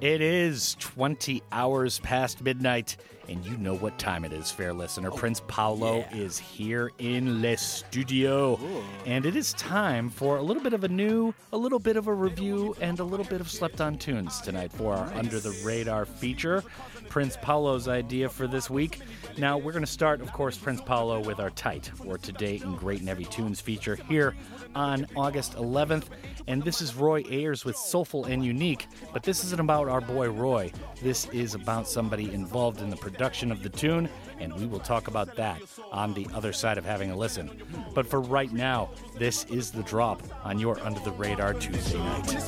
It is 20 hours past midnight, and you know what time it is, fair listener. Oh, Prince Paolo is here in Le Studio. And it is time for a little bit of a new, a little bit of a review, and a little bit of slept on tunes tonight for our Under the Radar feature. Prince Paolo's idea for this week. Now, we're going to start, of course, Prince Paolo with our tight or Today in Great and Heavy Tunes feature here on August 11th. And this is Roy Ayers with Soulful and Unique. But this isn't about our boy Roy. This is about somebody involved in the production of the tune, and we will talk about that on the other side of having a listen. But for right now, this is the drop on your Under the Radar Tuesday night.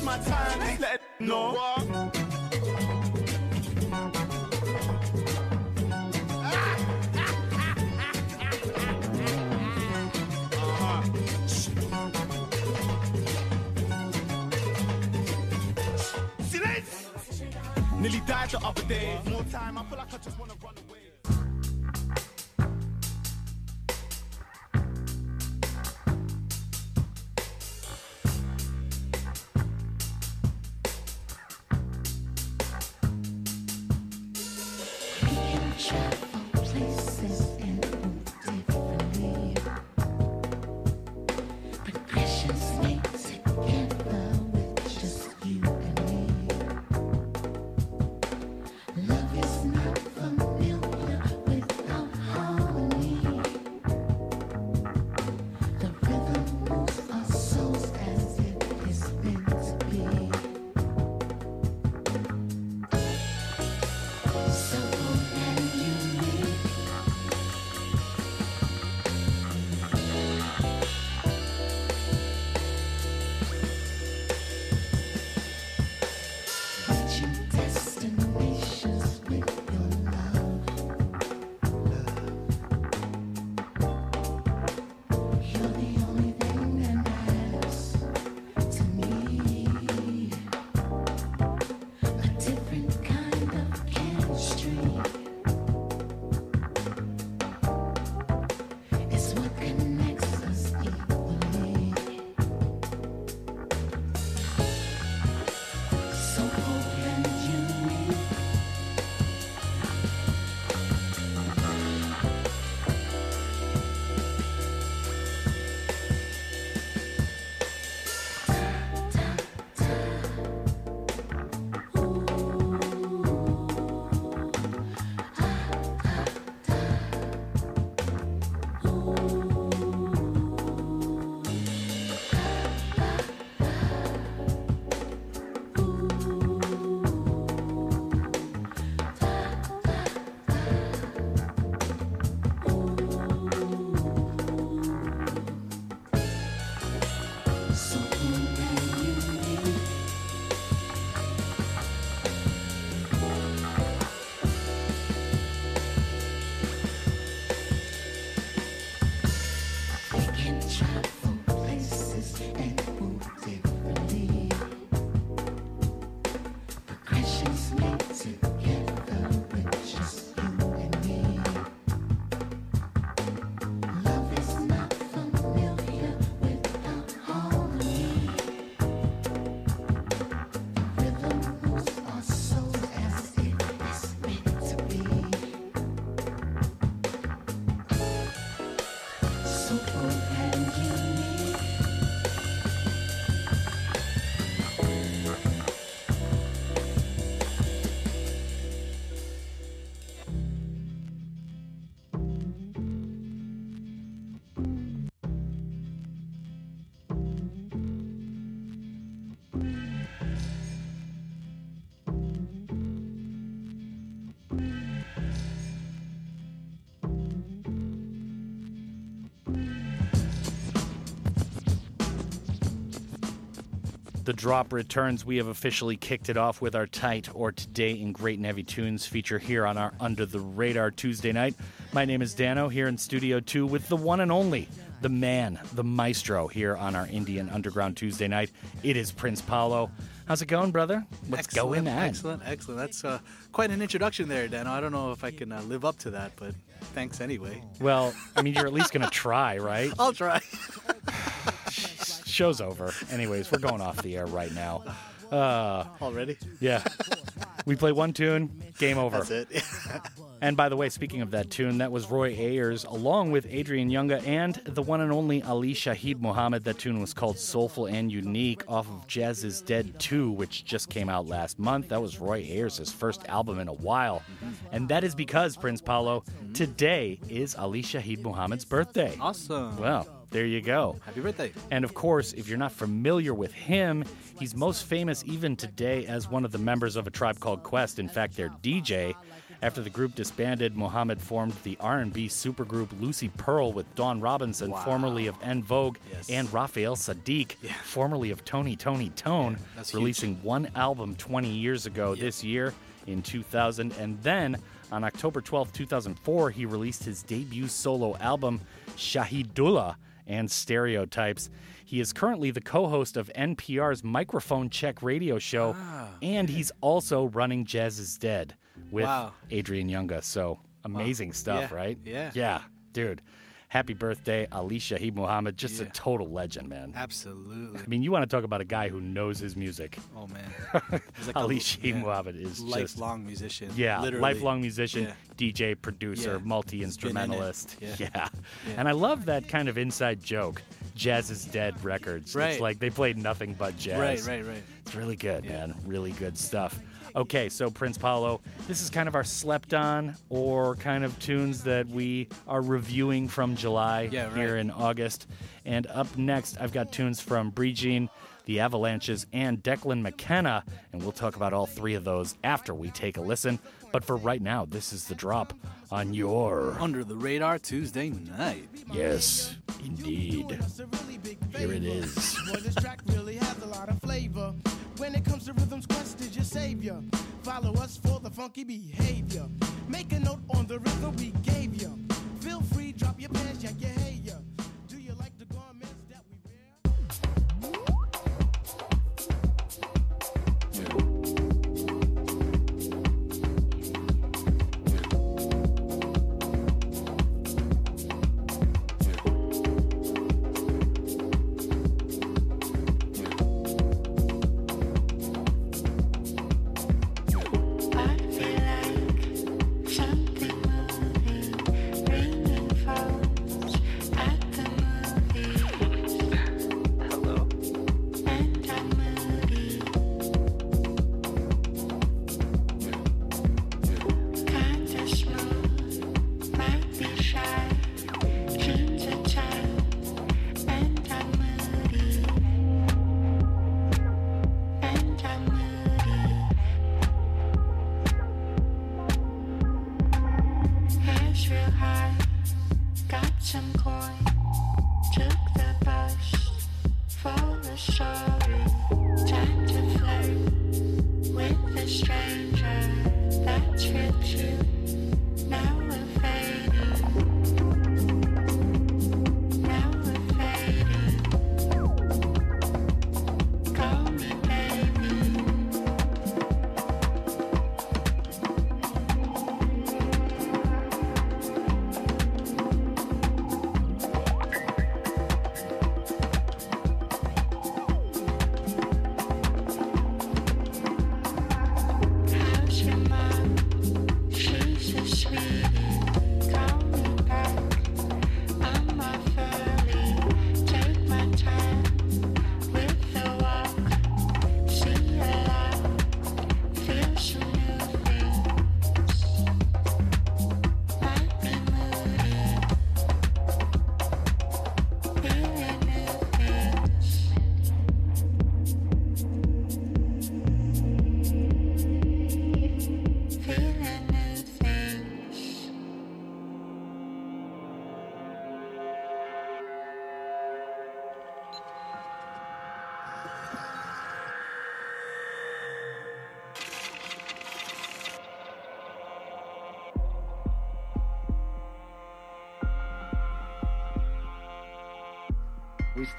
Nearly died the other day. More time, I feel like I just wanna run drop returns. We have officially kicked it off with our tight or today in Great and Heavy Tunes feature here on our Under the Radar Tuesday night. My name is Danno here in Studio 2 with the one and only, the man, the maestro here on our Indian Underground Tuesday night. It is Prince Paolo. How's it going, brother? What's excellent, going on? Excellent, excellent. That's uh, quite an introduction there, Danno. I don't know if I can uh, live up to that, but thanks anyway. Well, I mean, you're at least going to try, right? I'll try. Show's over. Anyways, we're going off the air right now. Uh, Already? yeah. We play one tune, game over. That's it. And by the way, speaking of that tune, that was Roy Ayers along with Adrian Younge and the one and only Ali Shaheed Muhammad. That tune was called Soulful and Unique off of Jazz is Dead 2, which just came out last month. That was Roy Ayers' first album in a while. And that is because, Prince Paolo, today is Ali Shaheed Muhammad's birthday. awesome. Well, there you go. Happy birthday. And of course, if you're not familiar with him, he's most famous even today as one of the members of a tribe called Quest. In fact, their DJ. After the group disbanded, Muhammad formed the R&B supergroup Lucy Pearl with Dawn Robinson, formerly of En Vogue, Yes. and Raphael Saadiq, formerly of Tony Toni Toné, releasing one album 20 years ago this year in 2000. And then on October 12, 2004, he released his debut solo album, Shaheedullah and Stereotypes. He is currently the co host of NPR's Microphone Check radio show, Ah, and he's also running Jazz is Dead with Wow. Adrian Younge. So amazing stuff, Yeah, right? yeah. Yeah, dude. Happy birthday, Ali Shaheed Muhammad. Just a total legend, man. Absolutely. I mean, you want to talk about a guy who knows his music. Oh, man. Like Ali yeah, Muhammad is just lifelong musician. yeah, literally. lifelong musician, Yeah. DJ, producer, Yeah. multi He's been in it. instrumentalist. Yeah. Yeah. Yeah. and I love that kind of inside joke. Jazz is dead records. Right. It's like they played nothing but jazz. Right, right, right. It's really good, Yeah. man. Really good stuff. Okay, so Prince Paolo, this is kind of our slept on or kind of tunes that we are reviewing from July Yeah, right. here in August. And up next, I've got tunes from Brijean, The Avalanches, and Declan McKenna. And we'll talk about all three of those after we take a listen. But for right now, this is the drop on your. Under the radar Tuesday night. Yes, indeed. Here it is. Savior. Follow us for the funky behavior. Make a note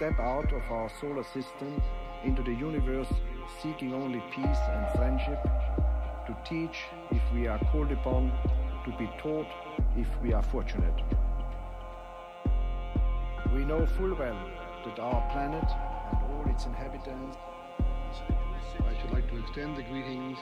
step out of our solar system into the universe seeking only peace and friendship, to teach if we are called upon, to be taught if we are fortunate. We know full well that our planet and all its inhabitants I should like to extend the greetings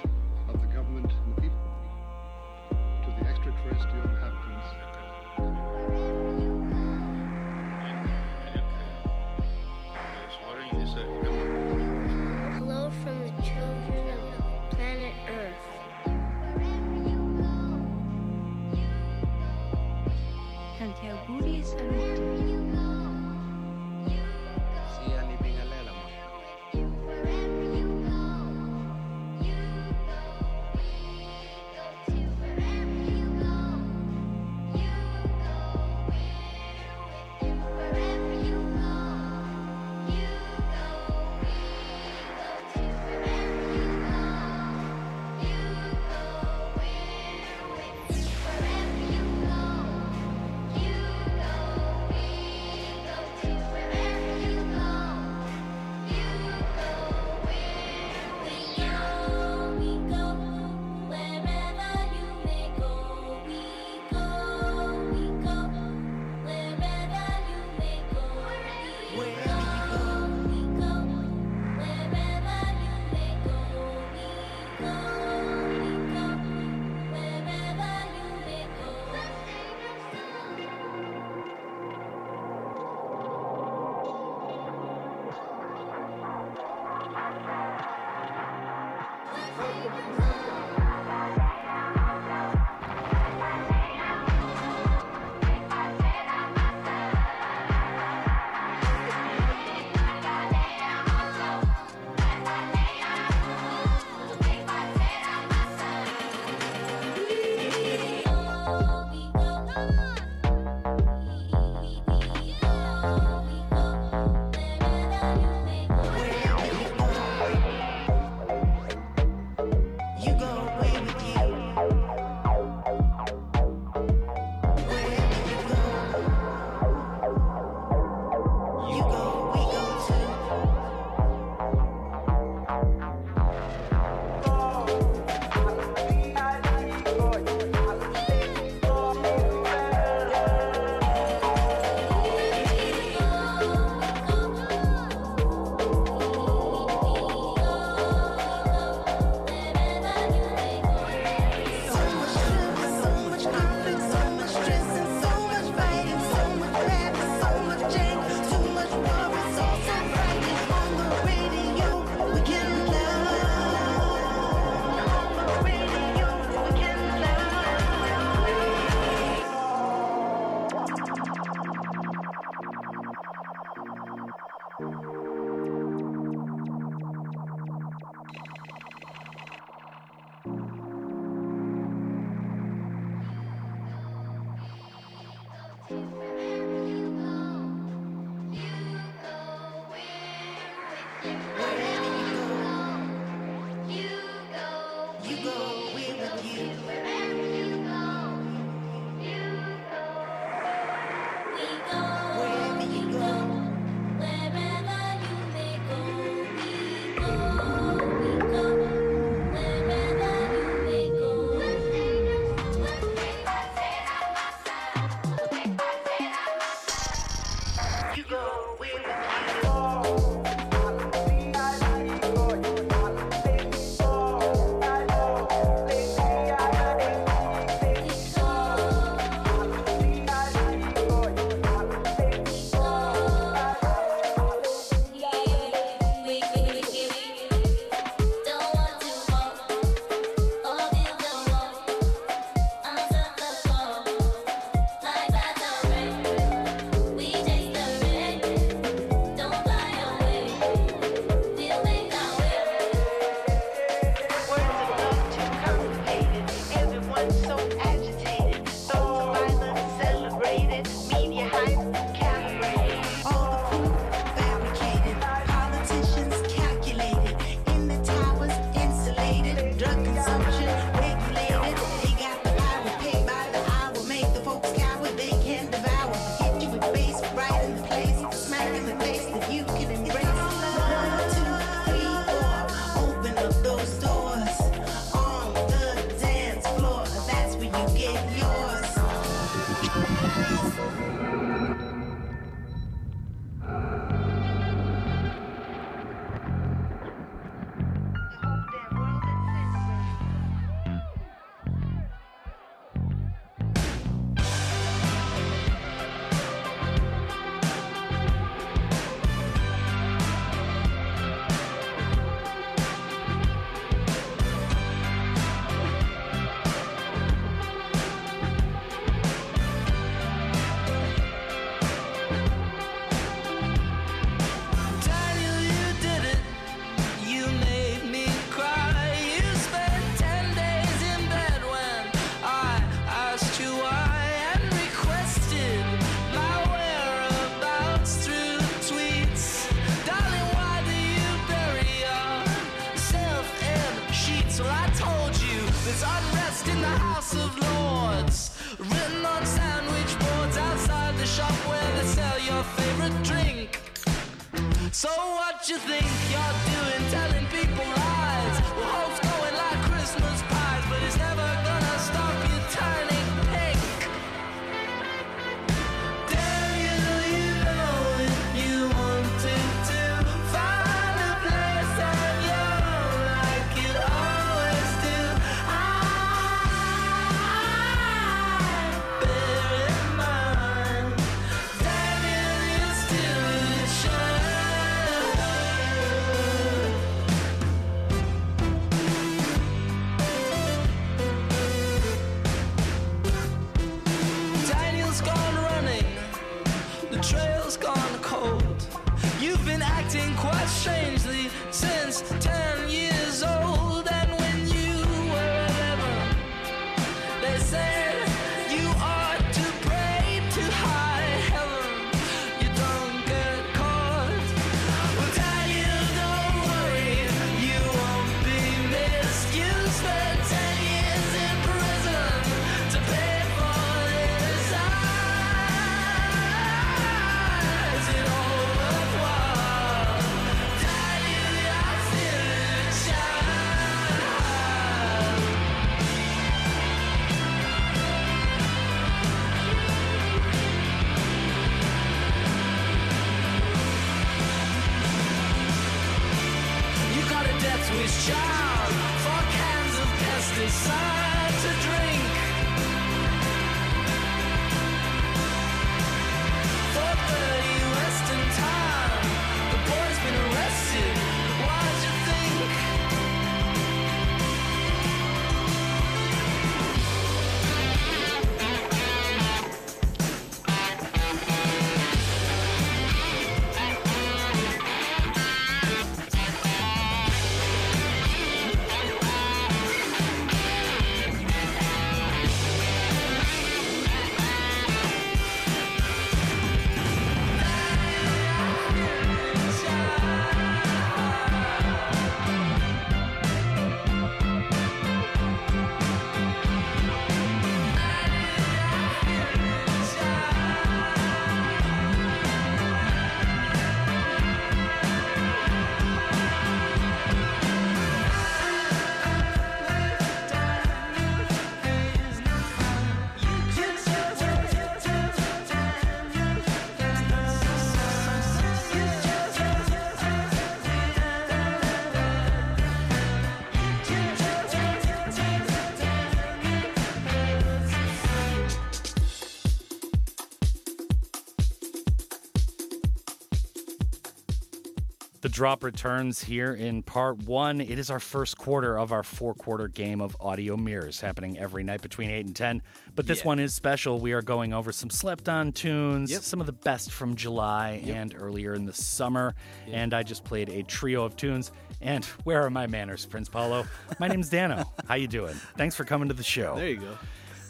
drop returns here in part one. It is our first quarter of our four quarter game of audio mirrors happening every night between 8 and 10. But this Yeah. one is special. We are going over some slept on tunes, Yep. some of the best from July and earlier in the summer. And I just played a trio of tunes. And where are my manners, Prince Paolo? My name's Danno. How you doing? Thanks for coming to the show. There you go.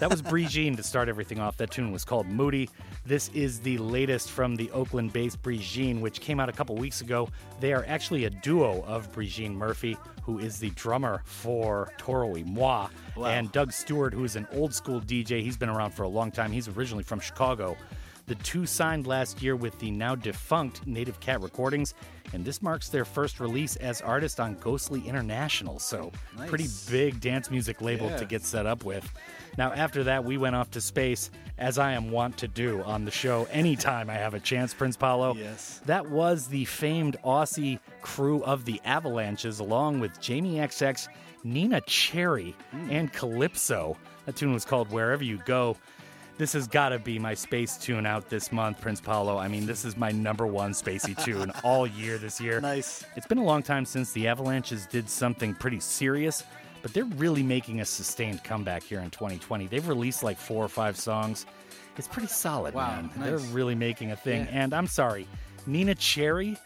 That was Brijean to start everything off. That tune was called Moody. This is the latest from the Oakland based Brijean, which came out a couple weeks ago. They are actually a duo of Brijean Murphy, who is the drummer for Toro y Moi, Wow. and Doug Stewart, who is an old school DJ. He's been around for a long time. He's originally from Chicago. The two signed last year with the now defunct Native Cat Recordings, and this marks their first release as artist on Ghostly International. So, pretty big dance music label Yeah. to get set up with. Now, after that, we went off to space, as I am wont to do on the show anytime I have a chance, Prince Paolo. Yes. That was the famed Aussie crew of the Avalanches, along with Jamie XX, Neneh Cherry, Hmm. and Calypso. That tune was called Wherever You Go. This has got to be my space tune out this month, Prince Paolo. I mean, this is my number one spacey tune all year this year. Nice. It's been a long time since the Avalanches did something pretty serious, but they're really making a sustained comeback here in 2020. They've released like four or five songs. It's pretty solid, Wow, man. nice. They're really making a thing. Yeah. And I'm sorry, Neneh Cherry,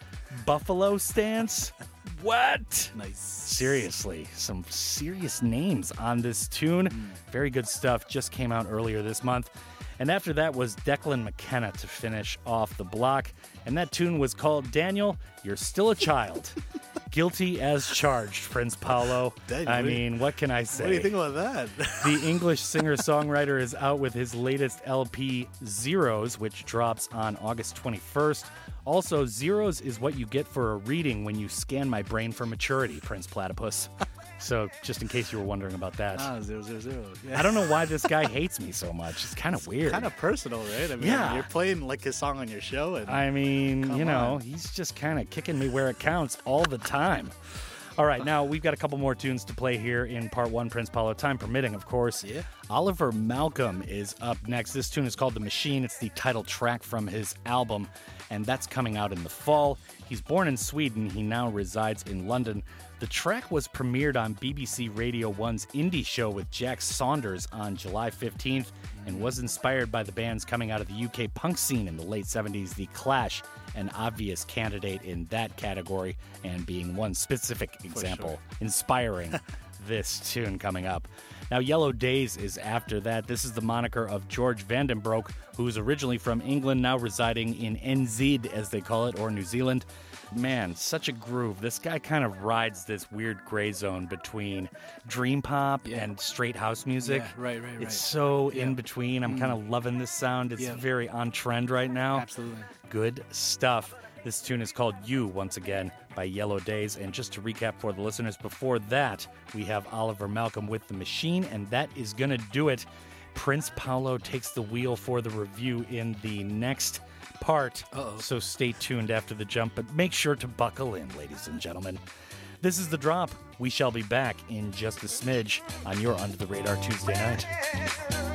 Buffalo Stance. What? Nice. Seriously, some serious names on this tune. Hmm. Very good stuff. Just came out earlier this month. And after that was Declan McKenna to finish off the block. And that tune was called Daniel, You're Still a Child. Guilty as charged, Prince Paolo. Dang, I what do you- mean, what can I say? What do you think about that? The English singer songwriter is out with his latest LP, Zeros, which drops on August 21st. Also, Zeros is what you get for a reading when you scan my brain for maturity, Prince Platypus. So, just in case you were wondering about that. ah, zero zero zero. Yeah. I don't know why this guy hates me so much. It's kind of weird. Kind of personal, right? I mean, Yeah. you're playing like his song on your show, and I mean, you know, on. he's just kind of kicking me where it counts all the time. All right, now we've got a couple more tunes to play here in part one, Prince Paolo, time permitting, of course. Yeah. Oliver Malcolm is up next. This tune is called The Machine. It's the title track from his album, and that's coming out in the fall. He's born in Sweden. He now resides in London. The track was premiered on BBC Radio 1's Indie Show with Jack Saunders on July 15th and was inspired by the bands coming out of the UK punk scene in the late 70s, The Clash, an obvious candidate in that category, and being one specific example, inspiring this tune coming up. Now, Yellow Days is after that. This is the moniker of George Vandenbroek, who's originally from England, now residing in NZ, as they call it, or New Zealand. Man, such a groove. This guy kind of rides this weird gray zone between dream pop Yeah. and straight house music. Yeah, right, right, right. It's so Yeah. in between. I'm kind of mm. loving this sound. It's very on trend right now. absolutely. Good stuff. This tune is called You once again by Yellow Days. And just to recap for the listeners, before that, we have Oliver Malcolm with The Machine, and that is going to do it. Prince Paolo takes the wheel for the review in the next part. Uh-oh. So stay tuned after the jump, but make sure to buckle in, ladies and gentlemen. This is The Drop. We shall be back in just a smidge on your Under the Radar Tuesday night.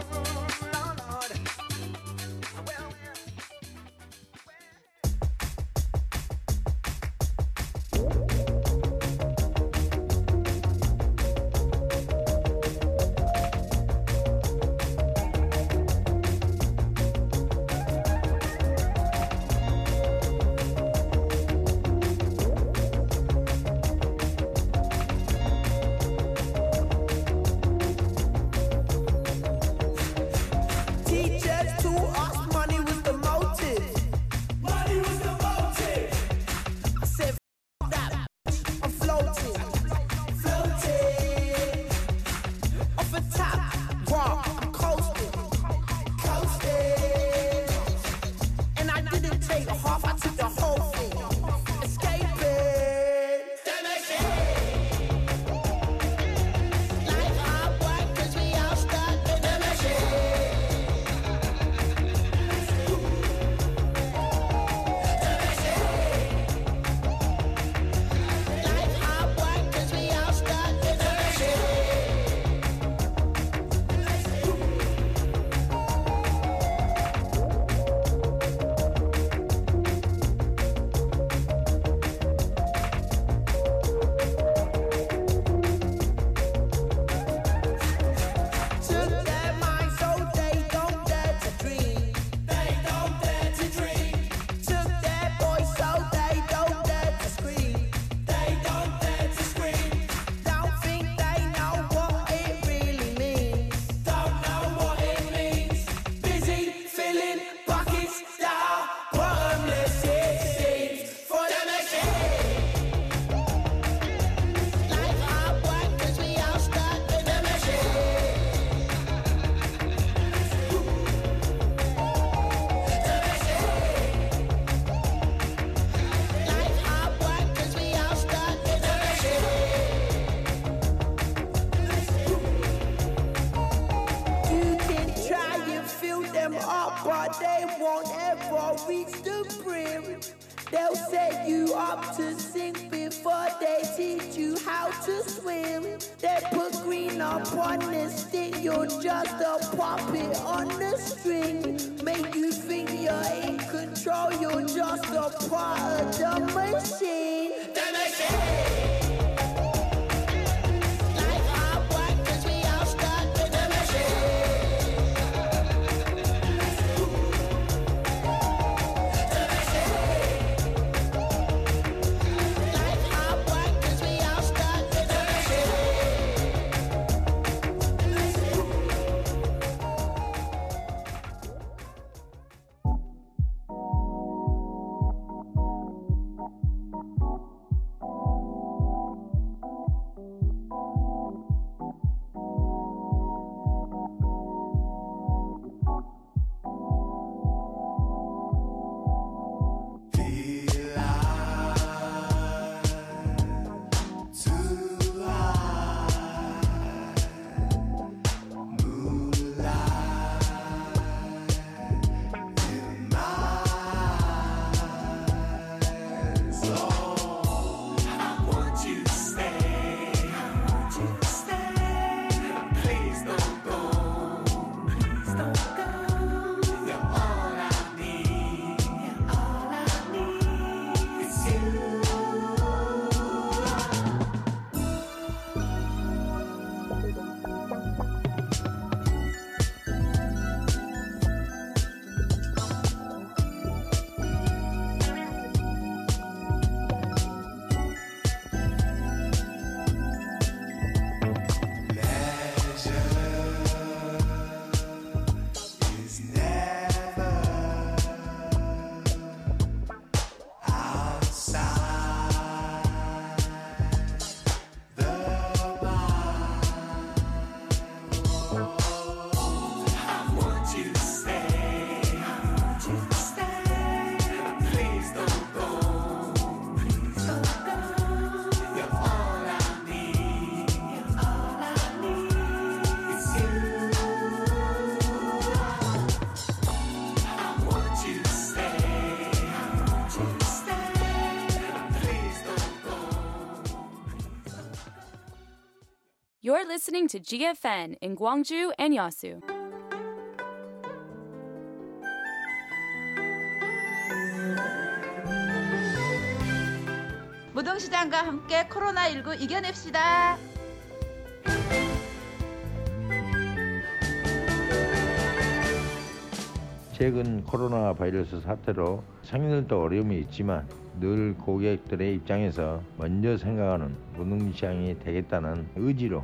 Listening to GFN in Gwangju and Yasu. 무등시장과 함께 코로나19 이겨냅시다. 최근 코로나 바이러스 사태로 상인들도 어려움이 있지만 늘 고객들의 입장에서 먼저 생각하는 무등시장이 되겠다는 의지로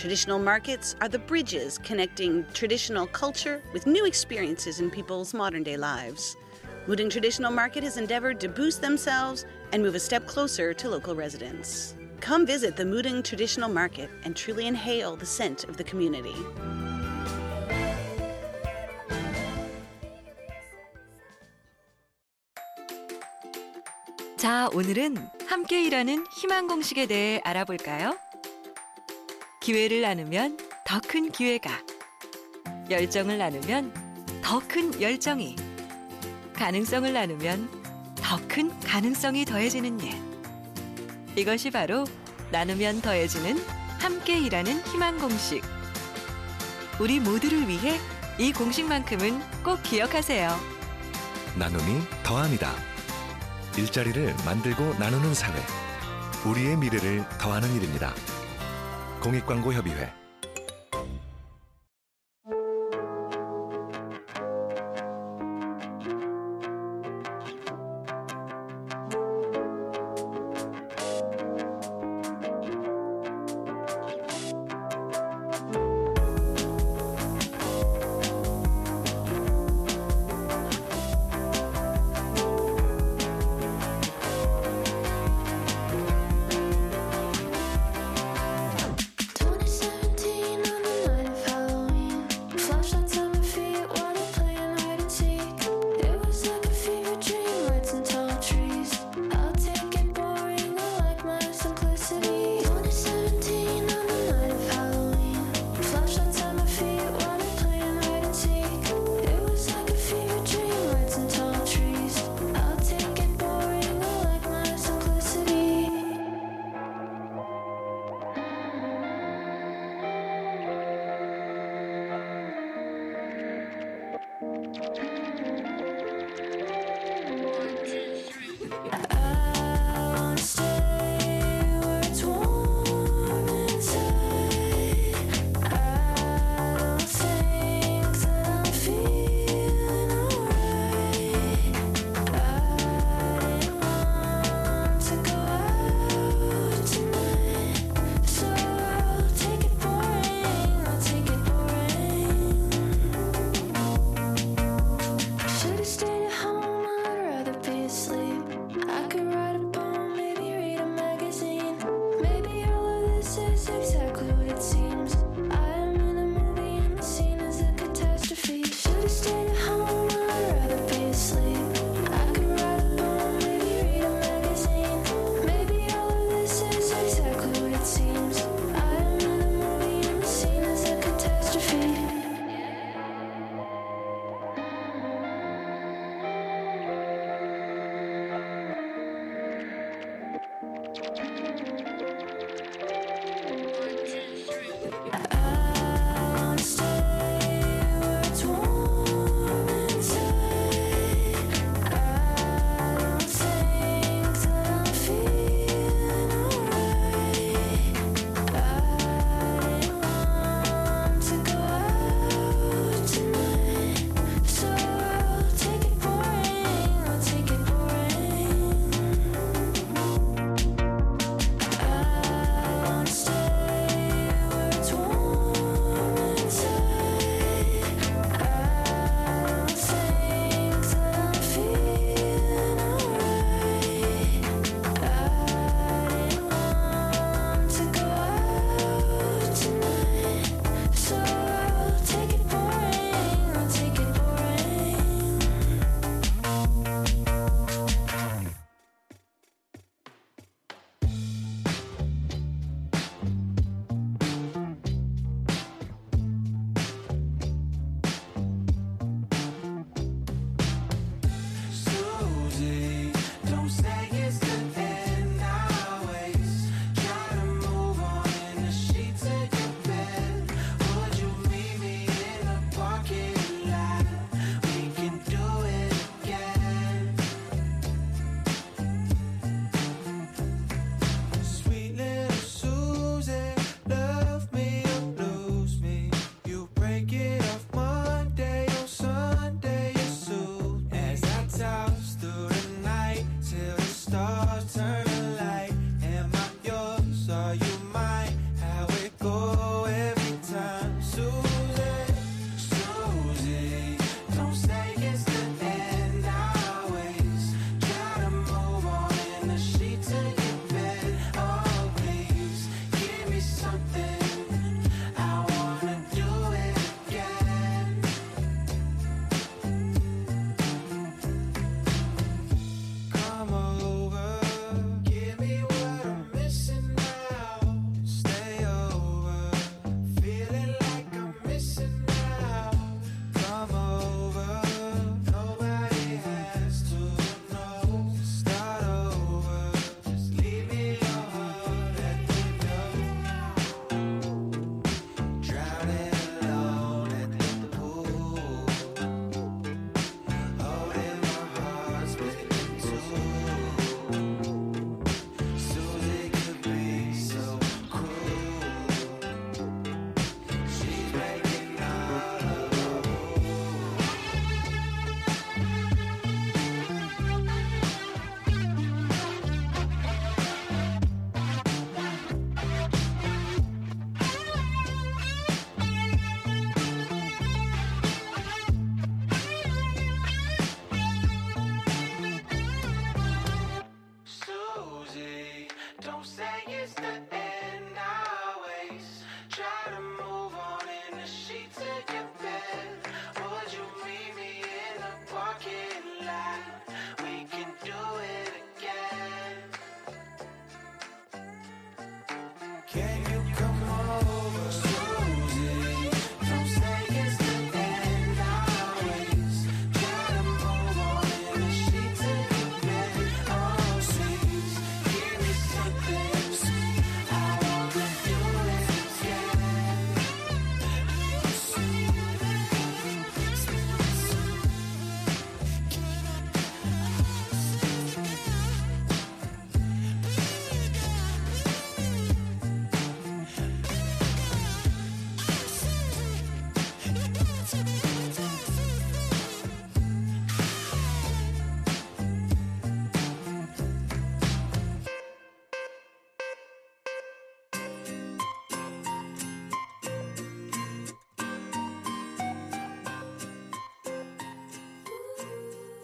Traditional markets are the bridges connecting traditional culture with new experiences in people's modern day lives. Wooding Traditional Market has endeavored to boost themselves and move a step closer to local residents. Come visit the Mudeung Traditional Market and truly inhale the scent of the community. 자, 오늘은 함께 일하는 희망 공식에 대해 알아볼까요? 기회를 나누면 더 큰 기회가, 열정을 나누면 더 큰 열정이, 가능성을 나누면 더 큰 가능성이 더해지는 일. 이것이 바로 나누면 더해지는 함께 일하는 희망 공식. 우리 모두를 위해 이 공식만큼은 꼭 기억하세요. 나눔이 더합니다. 일자리를 만들고 나누는 사회. 우리의 미래를 더하는 일입니다. 공익광고협의회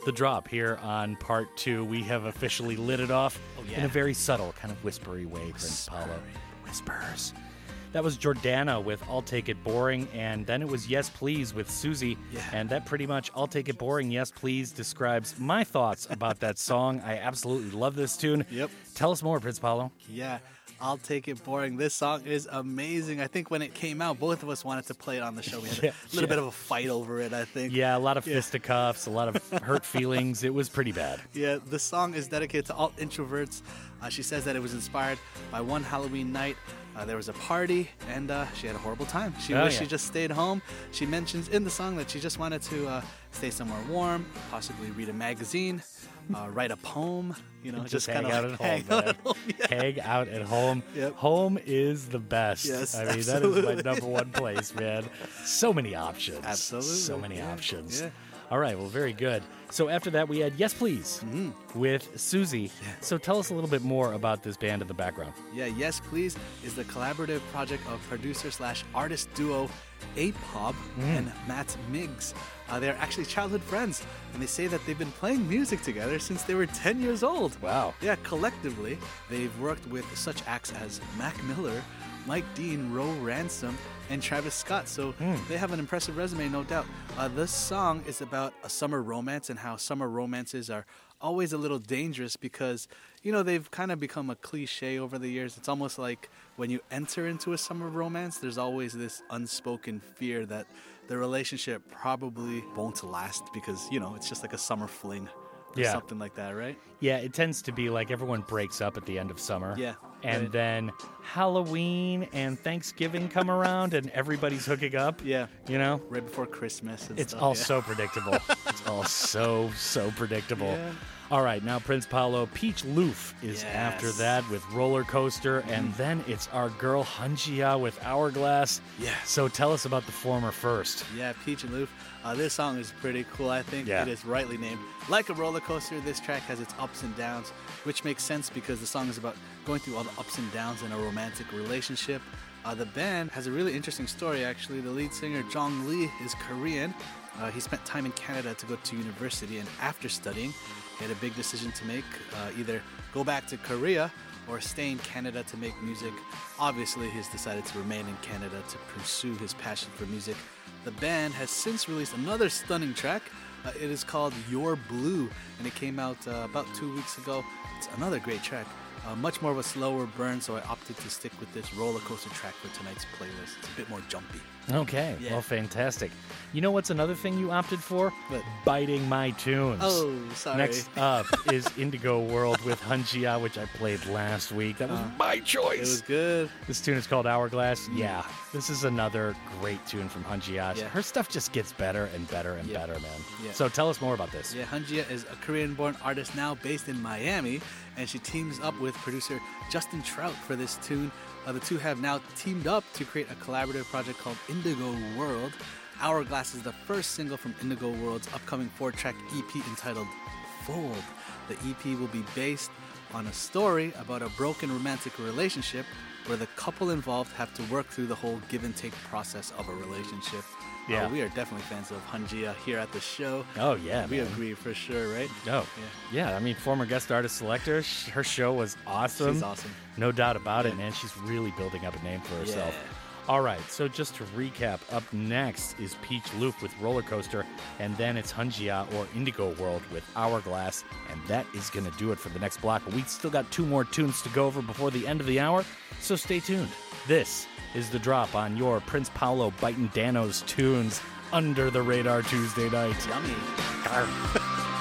The drop here on part two, we have officially lit it off oh, in yeah. a very subtle, kind of whispery way, Prince Paolo. Whispers. That was Jordana with I'll Take It Boring, and then it was Yes Please with Susie. Yeah. And that pretty much, I'll Take It Boring, Yes Please, describes my thoughts about that song. I absolutely love this tune. Yep. Tell us more, Prince Paolo. Yeah, I'll take it boring. This song is amazing. I think when it came out, both of us wanted to play it on the show. We had Yeah, a little yeah. bit of a fight over it, I think. Yeah, a lot of Yeah. fisticuffs, a lot of hurt feelings. It was pretty bad. Yeah, the song is dedicated to all introverts. Uh, she says that it was inspired by one Halloween night. Uh, there was a party, and uh, she had a horrible time. She Oh, wished she just stayed home. She mentions in the song that she just wanted to uh, stay somewhere warm, possibly read a magazine, uh, write a poem. You know, just, just, hang kind out of at hang home. out at home. Hang out at home. Yep. Home is the best. Yes, I mean that is absolutely. my number one place, man. So many options. Absolutely, So many yeah, options. yeah. All right. Well, very good. So after that, we had Yes Please Mm-hmm. with Susie. So tell us a little bit more about this band in the background. Yeah, Yes Please is the collaborative project of producer slash artist duo Apop Mm. and Matt Miggs. Uh, they're actually childhood friends, and they say that they've been playing music together since they were 10 years old. Wow. Yeah, collectively, they've worked with such acts as Mac Miller, Mike Dean, Ro Ransom, and Travis Scott. So they have an impressive resume, no doubt. Uh, this song is about a summer romance and how summer romances are always a little dangerous because, you know, they've kind of become a cliche over the years. It's almost like when you enter into a summer romance, there's always this unspoken fear that the relationship probably won't last because, you know, it's just like a summer fling or Yeah. something like that, right? Yeah, it tends to be like everyone breaks up at the end of summer. Yeah, And right. then Halloween and Thanksgiving come around and everybody's hooking up. Yeah. You know? Right before Christmas and It's stuff, all yeah. so predictable. it's all so, so predictable. Yeah. All right, now Prince Paolo, Peach Luffe is after Yes. Mm-hmm. that with Roller Coaster, and then it's our girl Hunjiya with Hourglass. Yeah. So tell us about the former first. Yeah, Peach and Luffe. Uh, this song is pretty cool. I think Yeah. it is rightly named. Like a roller coaster, this track has its ups and downs, which makes sense because the song is about going through all the ups and downs in a romantic relationship. Uh, the band has a really interesting story, actually. The lead singer, Jong Lee, is Korean. Uh, he spent time in Canada to go to university, and after studying, he had a big decision to make uh, either go back to Korea or stay in Canada to make music. Obviously, he's decided to remain in Canada to pursue his passion for music. The band has since released another stunning track. Uh, it is called Your Blue, and it came out uh, about two weeks ago. It's another great track. Uh, much more of a slower burn, so I opted to stick with this roller coaster track for tonight's playlist. It's a bit more jumpy. Okay, Yeah. well, fantastic. You know what's another thing you opted for? What? Biting my tunes. Oh, sorry. Next up is Indigo World with Hunjiya, which I played last week. That was Uh, my choice. It was good. This tune is called Hourglass. Yeah, this is another great tune from Hunjiya. Yeah. Her stuff just gets better and better and Yeah. better, man. Yeah. So tell us more about this. Yeah, Hunjiya is a Korean-born artist now based in Miami, and she teams up with producer Justin Trout for this tune. Uh, the two have now teamed up to create a collaborative project called Indigo World. Hourglass is the first single from Indigo World's upcoming four-track EP entitled Fold. The EP will be based on a story about a broken romantic relationship where the couple involved have to work through the whole give and take process of a relationship. Uh, Yeah. we are definitely fans of Hunjiya here at the show. Oh, yeah, we man. agree for sure, right? Oh, yeah. I mean, former guest artist selector. Her show was awesome. She's awesome. No doubt about it, man. She's really building up a name for herself. Yeah. All right, so just to recap, up next is Peach Luffe with Roller Coaster, and then it's Hunjiya or Indigo World with Hourglass, and that is going to do it for the next block. We still got two more tunes to go over before the end of the hour, so stay tuned. This is the drop on your Prince Paolo Biting Danno's tunes under the radar Tuesday night. Yummy.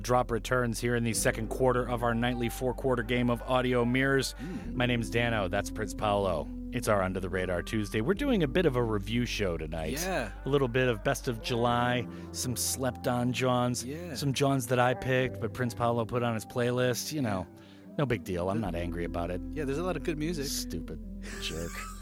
The drop returns here in the second quarter of our nightly four quarter game of audio mirrors. My name's Danno. That's Prince Paolo. It's our Under the Radar Tuesday. We're doing a bit of a review show tonight. Yeah. A little bit of Best of July, some slept on Johns, Yeah. some Johns that I picked, but Prince Paolo put on his playlist. You know, no big deal. I'm not angry about it. Yeah, there's a lot of good music. Stupid jerk.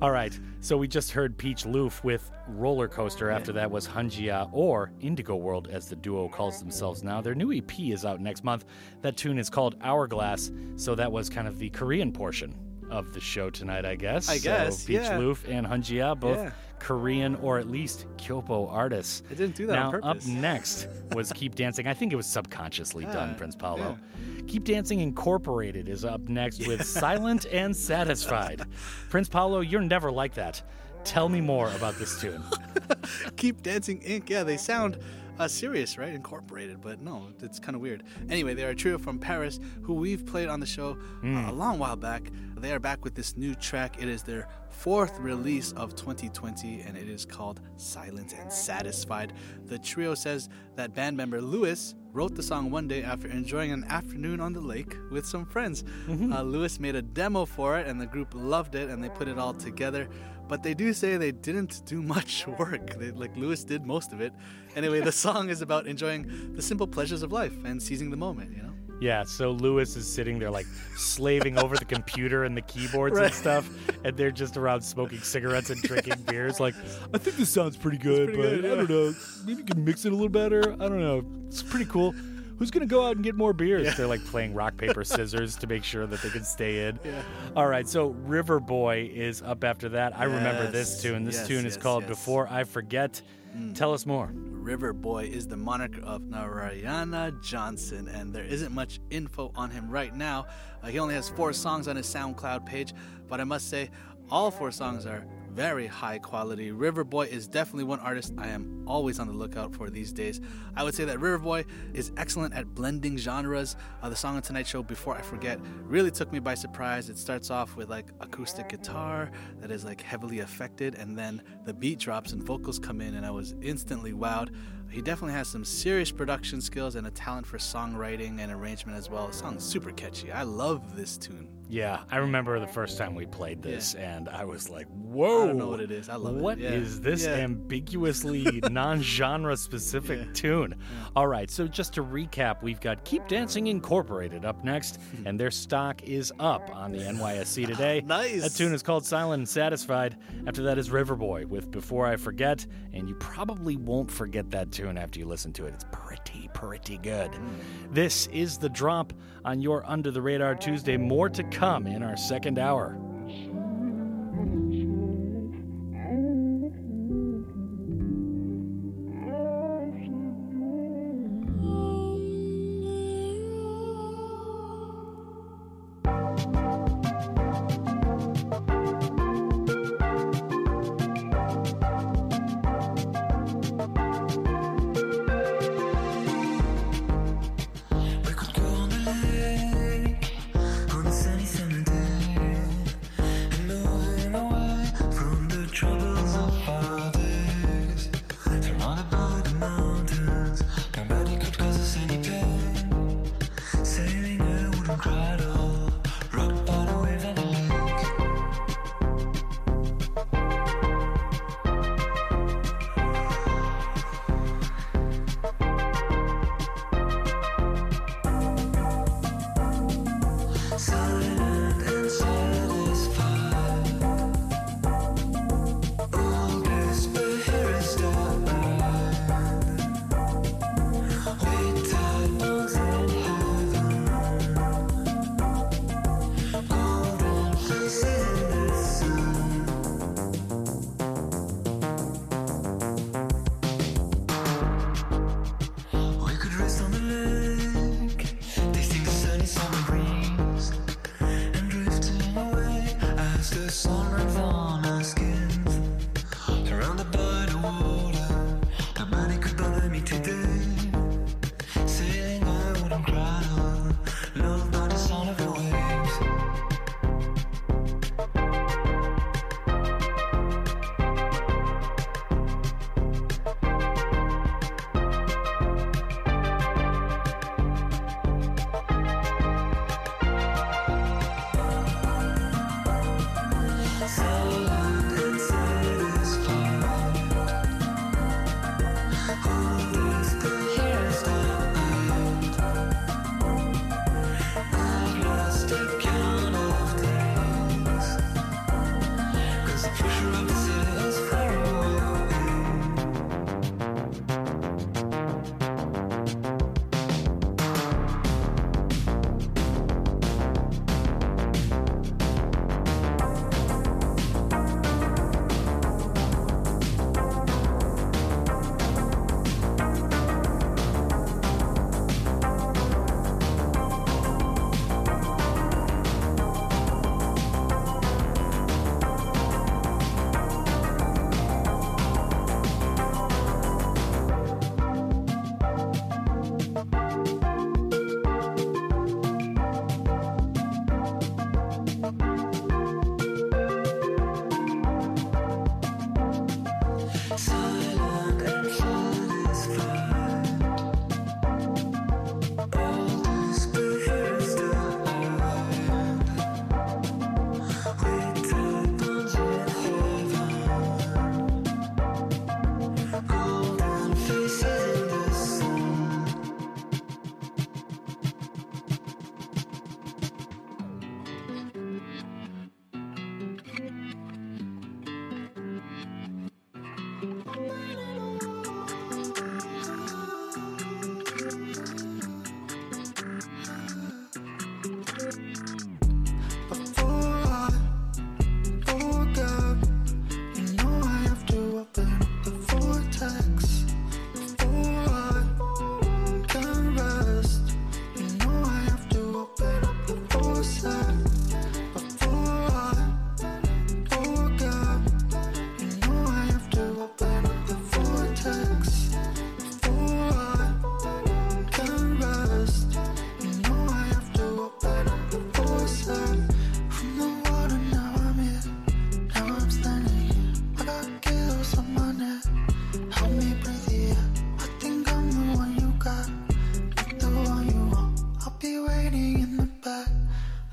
All right, so we just heard Peach Luffe with Roller Coaster. After that was Hunjiya, or Indigo World, as the duo calls themselves now. Their new EP is out next month. That tune is called Hourglass, so that was kind of the Korean portion of the show tonight, I guess. I So guess, Peach yeah. Luffe and Hunjiya, both Yeah. Korean or at least Kyopo artists. I didn't do that now, on purpose. up next was Keep Dancing. I think it was subconsciously done, Yeah, Prince Paolo. Keep Dancing Incorporated is up next with Silent and Satisfied. Prince Paolo, you're never like that. Tell me more about this tune. Keep Dancing Inc. Yeah, they sound uh, serious, right? Incorporated, but no, it's kind of weird. Anyway, they are a trio from Paris who we've played on the show uh, a long while back. They are back with this new track. It is their fourth release of 2020, and it is called Silent and Satisfied. The trio says that band member Lewis wrote the song one day after enjoying an afternoon on the lake with some friends. Uh, Lewis made a demo for it, and the group loved it, and they put it all together. But they do say they didn't do much work. They, like Lewis did most of it. Anyway, the song is about enjoying the simple pleasures of life and seizing the moment. You know. Yeah, so Lewis is sitting there like slaving over the computer and the keyboards Right. and stuff, and they're just around smoking cigarettes and drinking beers. Like, I think this sounds pretty good, pretty but good, I don't know. Maybe you can mix it a little better. I don't know. It's pretty cool. Who's gonna go out and get more beers? Yeah. They're like playing rock paper scissors to make sure that they can stay in. Yeah. All right, so River Boy is up after that. I remember this tune. This yes, tune is yes, called yes. "Before I Forget." Tell us more. River Boy is the moniker of Narayana Johnson, and there isn't much info on him right now. Uh, he only has four songs on his SoundCloud page, but I must say, all four songs are very high quality. River Boy is definitely one artist I am always on the lookout for these days. I would say that River Boy is excellent at blending genres. Uh, the song on Tonight show, Before I Forget, really took me by surprise. It starts off with like acoustic guitar that is like heavily affected, and then the beat drops and vocals come in, and I was instantly wowed. He definitely has some serious production skills and a talent for songwriting and arrangement as well. The song's super catchy. I love this tune. Yeah, I remember the first time we played this, and I was like, "Whoa!" I don't know what it is. I love it. What is Yeah. this Yeah. ambiguously non-genre specific tune? All right, so just to recap, we've got Keep Dancing Incorporated up next, and their stock is up on the NYSE today. Nice. That tune is called "Silent and Satisfied." After that is Riverboy with "Before I Forget," and you probably won't forget that tune after you listen to it. It's pretty, pretty good. This is the drop on your Under the Radar Tuesday. More to come in our second hour.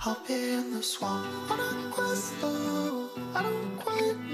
Up in the swamp on a quest. the. I don't quite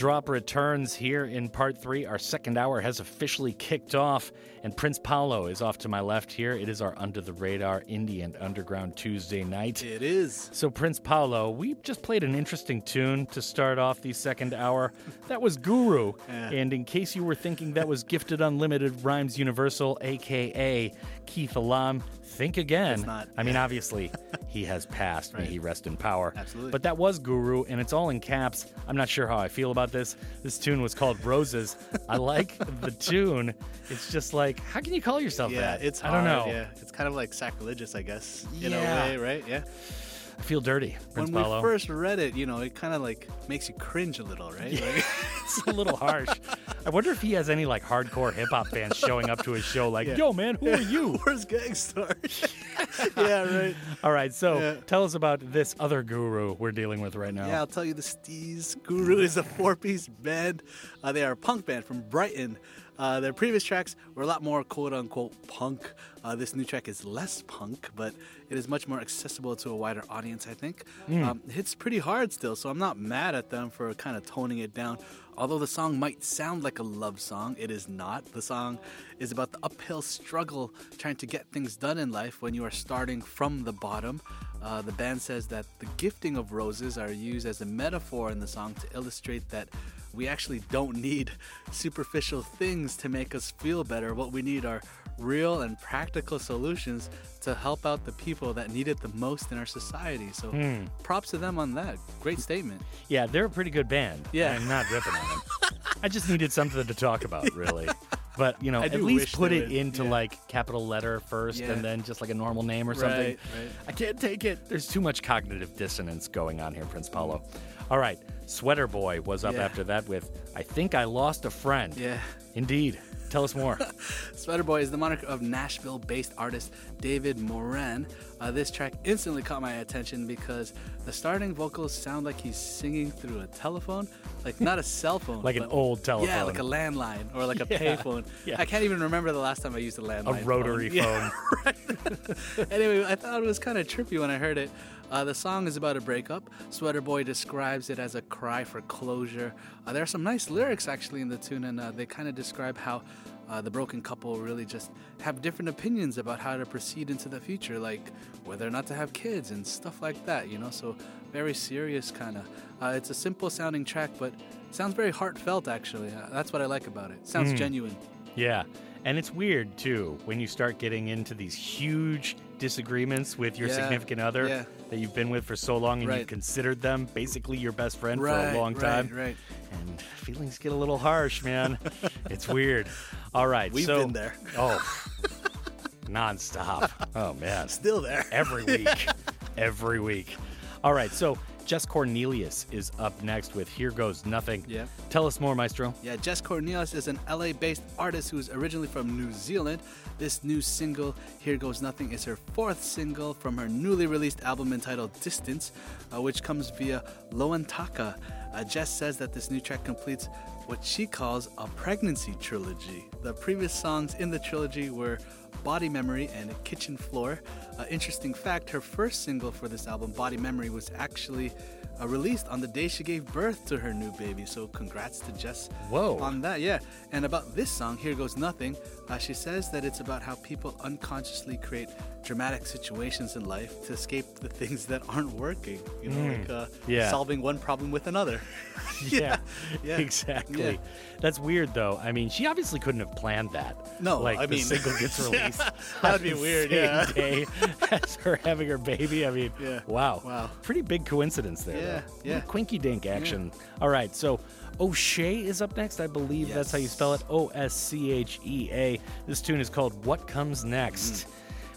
drop returns here in part three. Our second hour has officially kicked off, and Prince Paolo is off to my left here. It is our Under the Radar Indie and Underground Tuesday night. It is. So, Prince Paolo, we just played an interesting tune to start off the second hour. That was Guru. Yeah. And in case you were thinking that was Gifted Unlimited Rhymes Universal, aka Keith Elam, think again. I mean, obviously, he has passed. May Right. he rest in power. Absolutely. But that was Guru, and it's all in caps. I'm not sure how I feel about this. This tune was called Roses. I like the tune. It's just like, how can you call yourself Yeah, that? it's hard, I don't know. Yeah, it's kind of like sacrilegious, I guess, in Yeah. a way, right? Yeah. I feel dirty, Prince when Paolo. we first read it, you know, it kind of like makes you cringe a little, right? Like, it's a little harsh. I wonder if he has any like hardcore hip hop fans showing up to his show, like, Yeah. "Yo, man, who are you?" Where's Gang Starr? yeah, right. All right, so Yeah. tell us about this other guru we're dealing with right now. Yeah, I'll tell you the Steez Guru is a four piece band. Uh, they are a punk band from Brighton. Uh, their previous tracks were a lot more quote unquote punk. Uh, this new track is less punk, but it is much more accessible to a wider audience, I think. Mm. Um, it hits pretty hard still, so I'm not mad at them for kind of toning it down. Although the song might sound like a love song, it is not. The song is about the uphill struggle trying to get things done in life when you are starting from the bottom. Uh, the band says that the gifting of roses are used as a metaphor in the song to illustrate that we actually don't need superficial things to make us feel better. What we need are real and practical solutions to help out the people that need it the most in our society. So, Hmm. props to them on that. Great statement. Yeah, they're a pretty good band. Yeah. I'm not ripping on them. I just needed something to talk about, really. But you know, at least put it would, into yeah. like capital letter first, Yeah. and then just like a normal name or something. Right, right. I can't take it. There's too much cognitive dissonance going on here, Prince Paolo. All right, Sweater Boy was up Yeah. after that with "I Think I Lost a Friend." Yeah. Indeed. Tell us more. Sweater Boy is the moniker of Nashville based artist David Moran. Uh, this track instantly caught my attention because the starting vocals sound like he's singing through a telephone, like not a cell phone. Like an old telephone. Yeah, like a landline or like a Yeah, payphone. yeah. I can't even remember the last time I used a landline. a rotary phone. phone. Yeah, anyway, I thought it was kind of trippy when I heard it. Uh, the song is about a breakup. Sweater Boy describes it as a cry for closure. Uh, there are some nice lyrics actually in the tune, and uh, they kind of describe how uh, the broken couple really just have different opinions about how to proceed into the future, like whether or not to have kids and stuff like that, you know? So, very serious kind of. Uh, it's a simple sounding track, but sounds very heartfelt actually. Uh, that's what I like about it. Sounds Mm. genuine. Yeah. And it's weird too when you start getting into these huge disagreements with your Yeah, significant other yeah. that you've been with for so long and Right. you've considered them basically your best friend for a long right, time. right. And feelings get a little harsh, man. it's weird. All right. We've so, been there. Oh, nonstop. Oh, man. Still there. Every week. Every week. All right. So, Jess Cornelius is up next with Here Goes Nothing. Yeah. Tell us more, Maestro. Yeah, Jess Cornelius is an LA based artist who's originally from New Zealand. This new single, Here Goes Nothing, is her fourth single from her newly released album entitled Distance, uh, which comes via Loantaka. Uh, Jess says that this new track completes what she calls a pregnancy trilogy. The previous songs in the trilogy were Body Memory and Kitchen Floor. Uh, interesting fact her first single for this album, Body Memory, was actually uh, released on the day she gave birth to her new baby. So, congrats to Jess Whoa. on that. Yeah. And about this song, Here Goes Nothing, uh, she says that it's about how people unconsciously create dramatic situations in life to escape the things that aren't working. You know, Mm. like uh, Yeah. solving one problem with another. yeah, yeah, exactly. yeah. That's weird, though. I mean, she obviously couldn't have planned that. No, like I the mean- single gets released. That would be weird, yeah. day as her having her baby. I mean, Yeah. wow, Wow. pretty big coincidence there. Yeah, though. yeah. Quinky dink action. All right, so. Oschea is up next, I believe that's how you spell it. O S C H E A. This tune is called What Comes Next. Mm.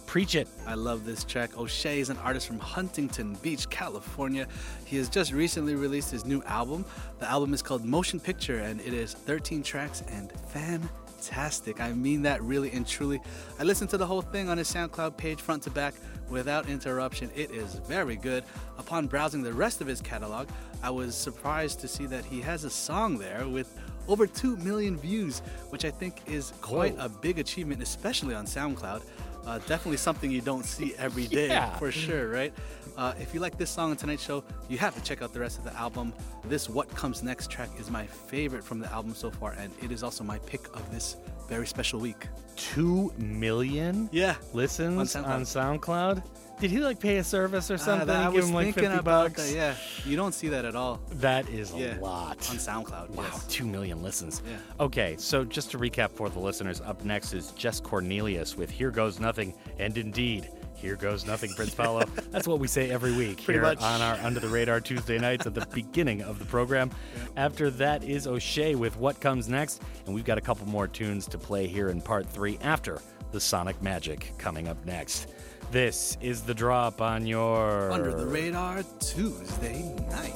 Preach it. I love this track. Oschea is an artist from Huntington Beach, California. He has just recently released his new album. The album is called Motion Picture and it is 13 tracks and fantastic. I mean that really and truly. I listened to the whole thing on his SoundCloud page front to back without interruption. It is very good. Upon browsing the rest of his catalog, I was surprised to see that he has a song there with over 2 million views, which I think is quite Whoa. a big achievement, especially on SoundCloud. Uh, definitely something you don't see every day, Yeah. for sure, right? Uh, if you like this song on tonight's show, you have to check out the rest of the album. This What Comes Next track is my favorite from the album so far, and it is also my pick of this very special week. Two million Yeah. listens On on SoundCloud. SoundCloud. Did he like pay a service or Uh, something? that- I was him like thinking 50 about bucks? that. Yeah, you don't see that at all. That is a lot. On SoundCloud, Wow, yes. two million listens. Yeah. Okay, so just to recap for the listeners, up next is Jess Cornelius with Here Goes Nothing, and indeed, Here Goes Nothing, Prince Paolo. That's what we say every week Pretty here much. on our Under the Radar Tuesday nights at the beginning of the program. After that is Oschea with What Comes Next, and we've got a couple more tunes to play here in part three after the Sonic Magic coming up next. This is the drop on your Under the Radar Tuesday night.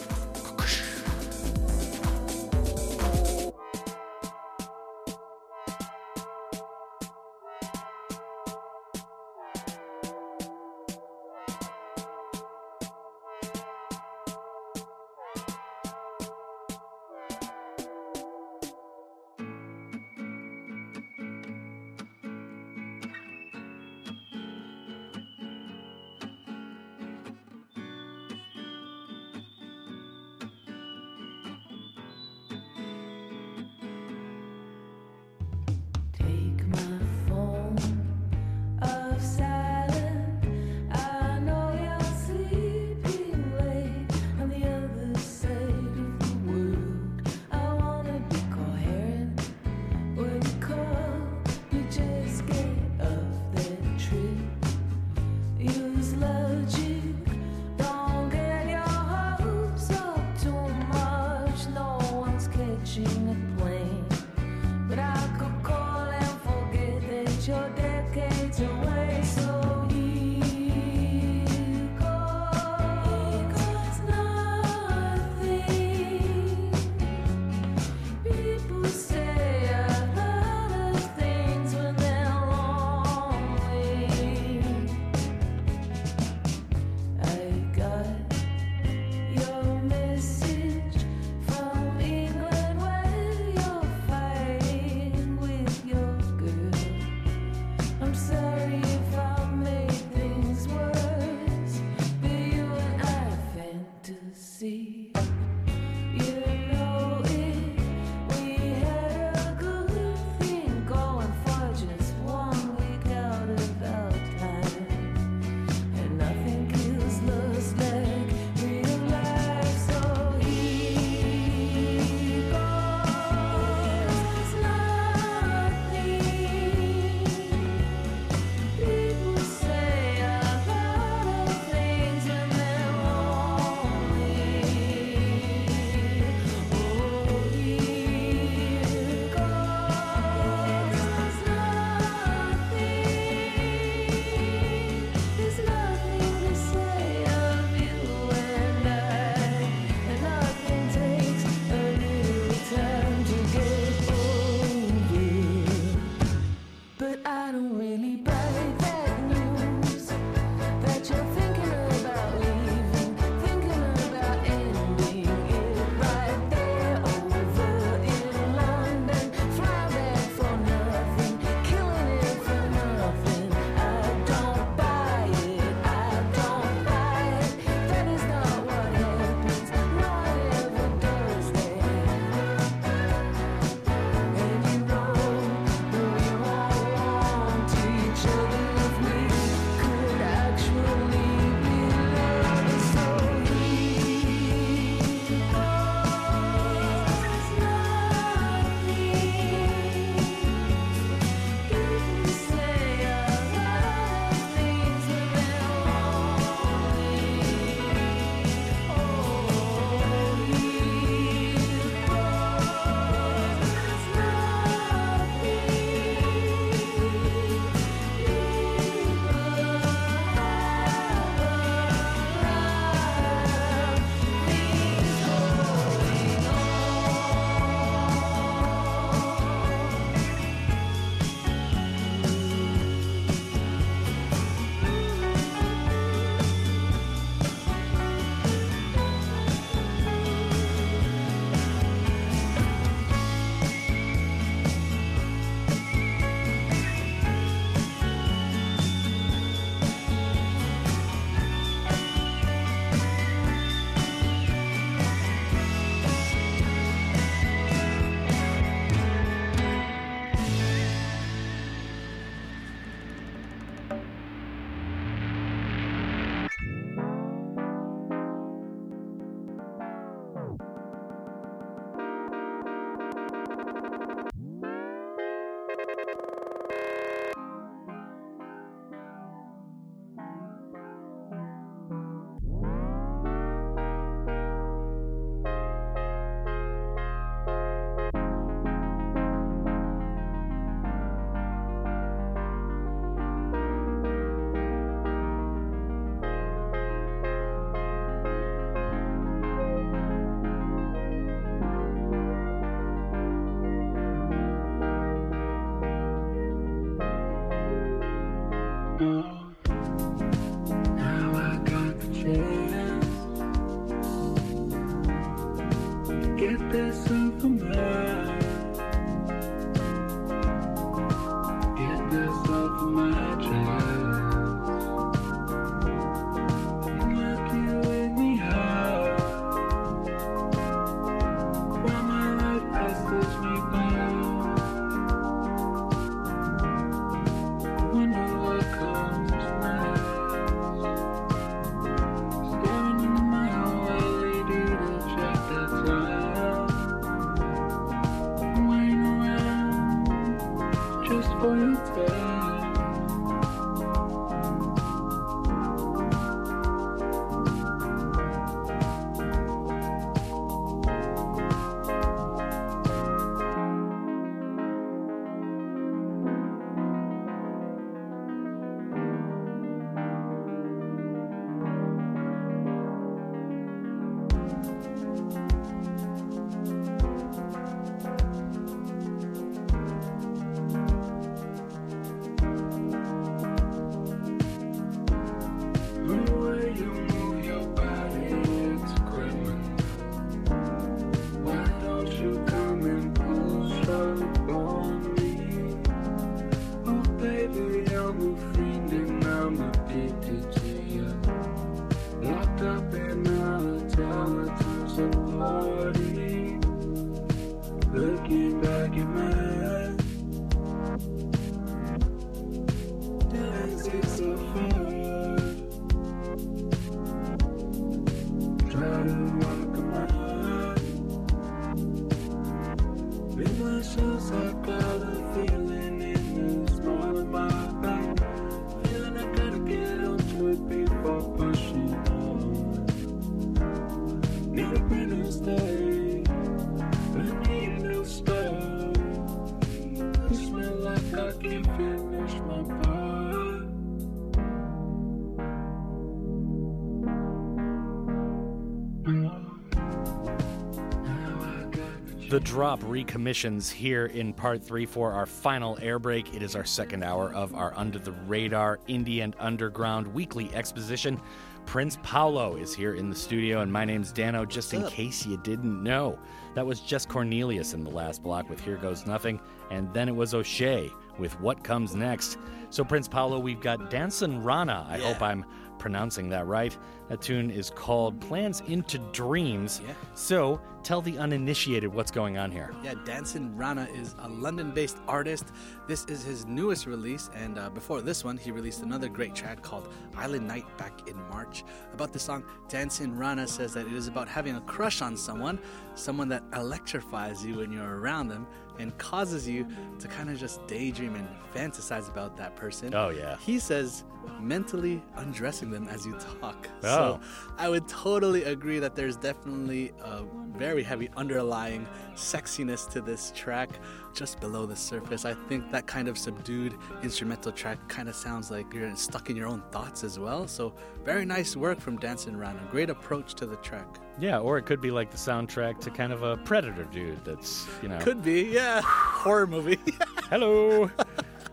Drop recommissions here in part three for our final air break. It is our second hour of our Under the Radar Indie and Underground weekly exposition. Prince Paolo is here in the studio, and my name's Danno, just in up? case you didn't know. That was Jess Cornelius in the last block with Here Goes Nothing, and then it was Oschea with What Comes Next. So, Prince Paolo, we've got Dansson Rana. I hope I'm pronouncing that right. That tune is called Plans into Dreams. Yeah. So, tell the uninitiated what's going on here. Yeah, Dansson Rana is a London based artist. This is his newest release, and uh, before this one, he released another great track called Island Night back in March. About the song, Dansson Rana says that it is about having a crush on someone, someone that electrifies you when you're around them and causes you to kind of just daydream and fantasize about that person. Oh, yeah. He says mentally undressing them as you talk. Oh. So I would totally agree that there's definitely a very heavy underlying sexiness to this track just below the surface. I think that kind of subdued instrumental track kind of sounds like you're stuck in your own thoughts as well. So very nice work from Dansson Rana. Great approach to the track. Yeah, or it could be like the soundtrack to kind of a Predator dude that's, you know. Could be, yeah. Horror movie. Hello.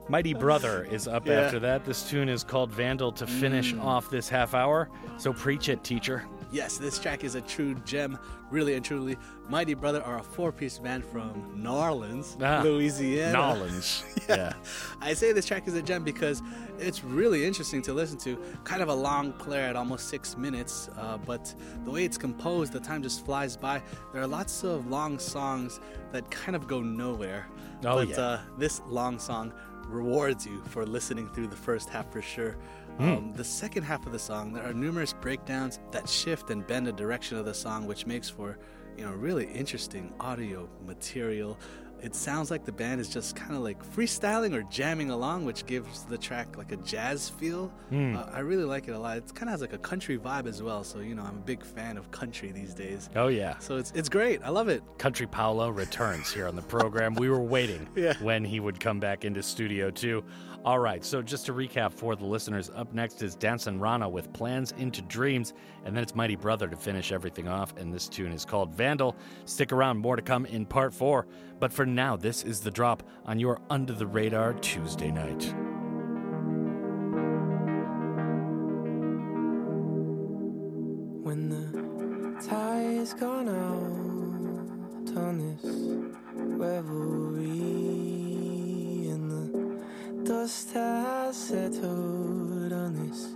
Mighty Brother is up Yeah. after that. This tune is called Vandal to finish Mm. off this half hour. So preach it, teacher. Yes, this track is a true gem, really and truly. Mighty Brother are a four piece band from New Orleans, Ah, Louisiana. Nolans. yeah. I say this track is a gem because it's really interesting to listen to. Kind of a long player at almost six minutes, uh, but the way it's composed, the time just flies by. There are lots of long songs that kind of go nowhere. Oh, but yeah. uh, this long song rewards you for listening through the first half for sure. Mm. Um, the second half of the song, there are numerous breakdowns that shift and bend the direction of the song, which makes for, you know, really interesting audio material. It sounds like the band is just kind of like freestyling or jamming along, which gives the track like a jazz feel. Mm. Uh, I really like it a lot. It kind of has like a country vibe as well. So you know, I'm a big fan of country these days. Oh, yeah. So it's it's great. I love it. Country Paolo returns here on the program. we were waiting Yeah. when he would come back into studio, too. All right, so just to recap for the listeners, up next is Dansson Rana with Plans into Dreams, and then it's Mighty Brother to finish everything off, and this tune is called Vandal. Stick around, more to come in part four. But for now, this is The Drop on your Under the Radar Tuesday night. When the tide's gone out on this revelry dust has settled on this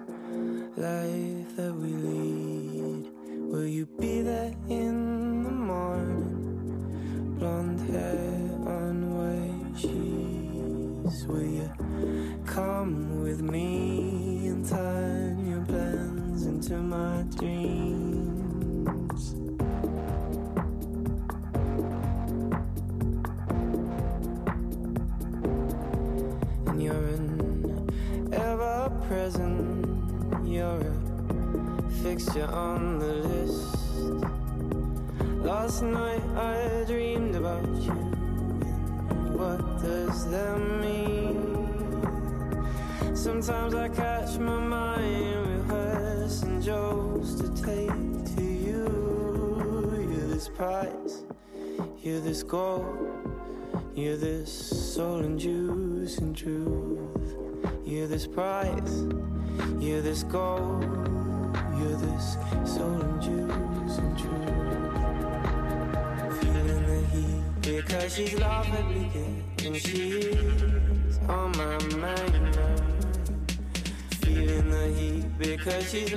life that we lead, will you be there in the morning? Blonde hair on white sheets, will you come with me and turn your plans into my dreams? A you on the list. Last night I dreamed about you. What does that mean? Sometimes I catch my mind rehearsing jokes to take to you. You're this prize, you're this gold, you're this soul and juice and truth. You're this prize, you're this gold, you're this soul and juice and truth. Feeling the heat because she's laughably good and she's on my mind. Feeling the heat because she's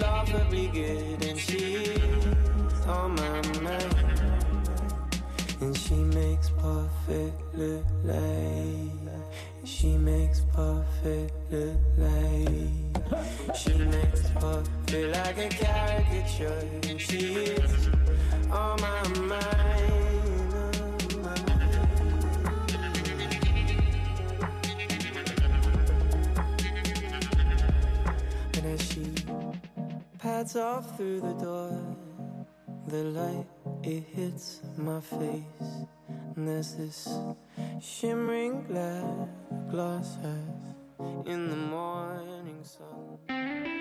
good and she's on my mind. And she makes perfect look She makes perfect look like She makes perfect like a caricature. And she's on my mind on my And as she pads off through the door, the light it hits my face, and there's this shimmering glass, half in the morning sun.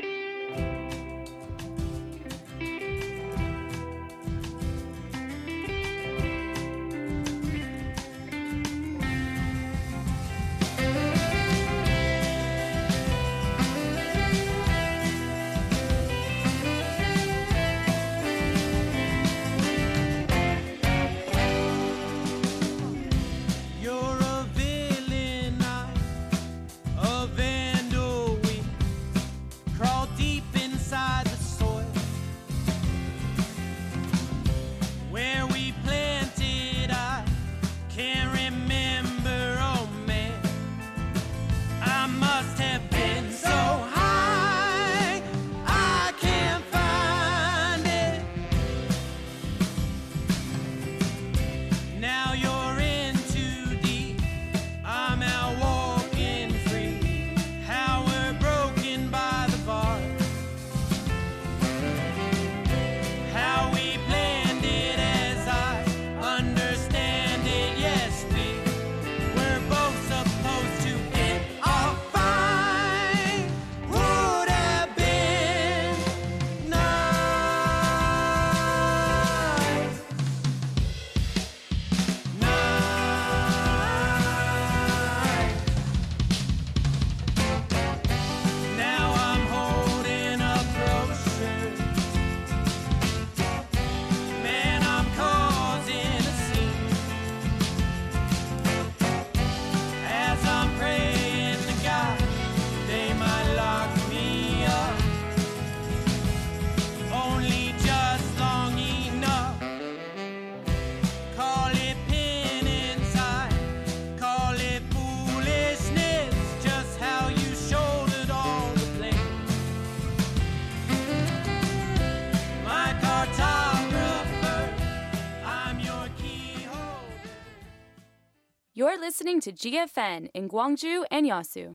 You're listening to GFN in Gwangju and Yasu.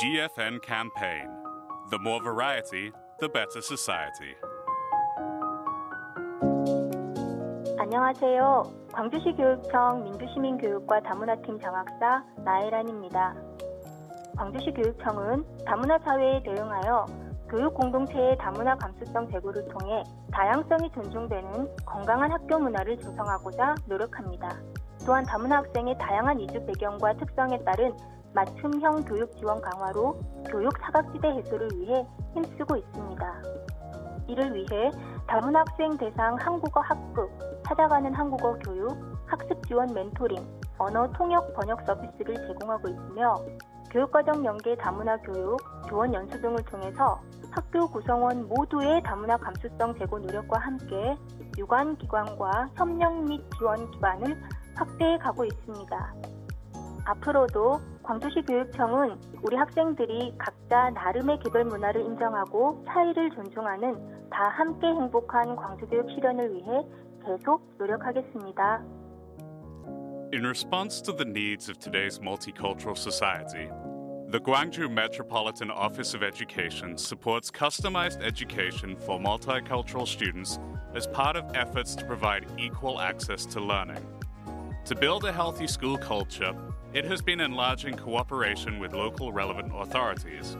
GFN campaign. The more variety, the better society. 안녕하세요. 광주시 교육청 민주시민교육과 다문화팀 장학사 나혜란입니다. 광주시 교육청은 다문화 사회에 대응하여 교육 공동체의 다문화 감수성 제고를 통해 다양성이 존중되는 건강한 학교 문화를 조성하고자 노력합니다. 또한 다문화 학생의 다양한 이주 배경과 특성에 따른 맞춤형 교육 지원 강화로 교육 사각지대 해소를 위해 힘쓰고 있습니다. 이를 위해 다문화 학생 대상 한국어 학급, 찾아가는 한국어 교육, 학습 지원 멘토링, 언어 통역 번역 서비스를 제공하고 있으며 교육과정 연계 다문화 교육, 교원 연수 등을 통해서 학교 구성원 모두의 다문화 감수성 제고 노력과 함께 유관 기관과 협력 및 지원 기반을 확대해 가고 있습니다. 앞으로도 광주시 교육청은 우리 학생들이 각자 나름의 개별 문화를 인정하고 차이를 존중하는 다 함께 행복한 광주교육 실현을 위해 계속 노력하겠습니다. In response to the needs of today's multicultural society, the Gwangju Metropolitan Office of Education supports customized education for multicultural students as part of efforts to provide equal access to learning. To build a healthy school culture, it has been enlarging cooperation with local relevant authorities.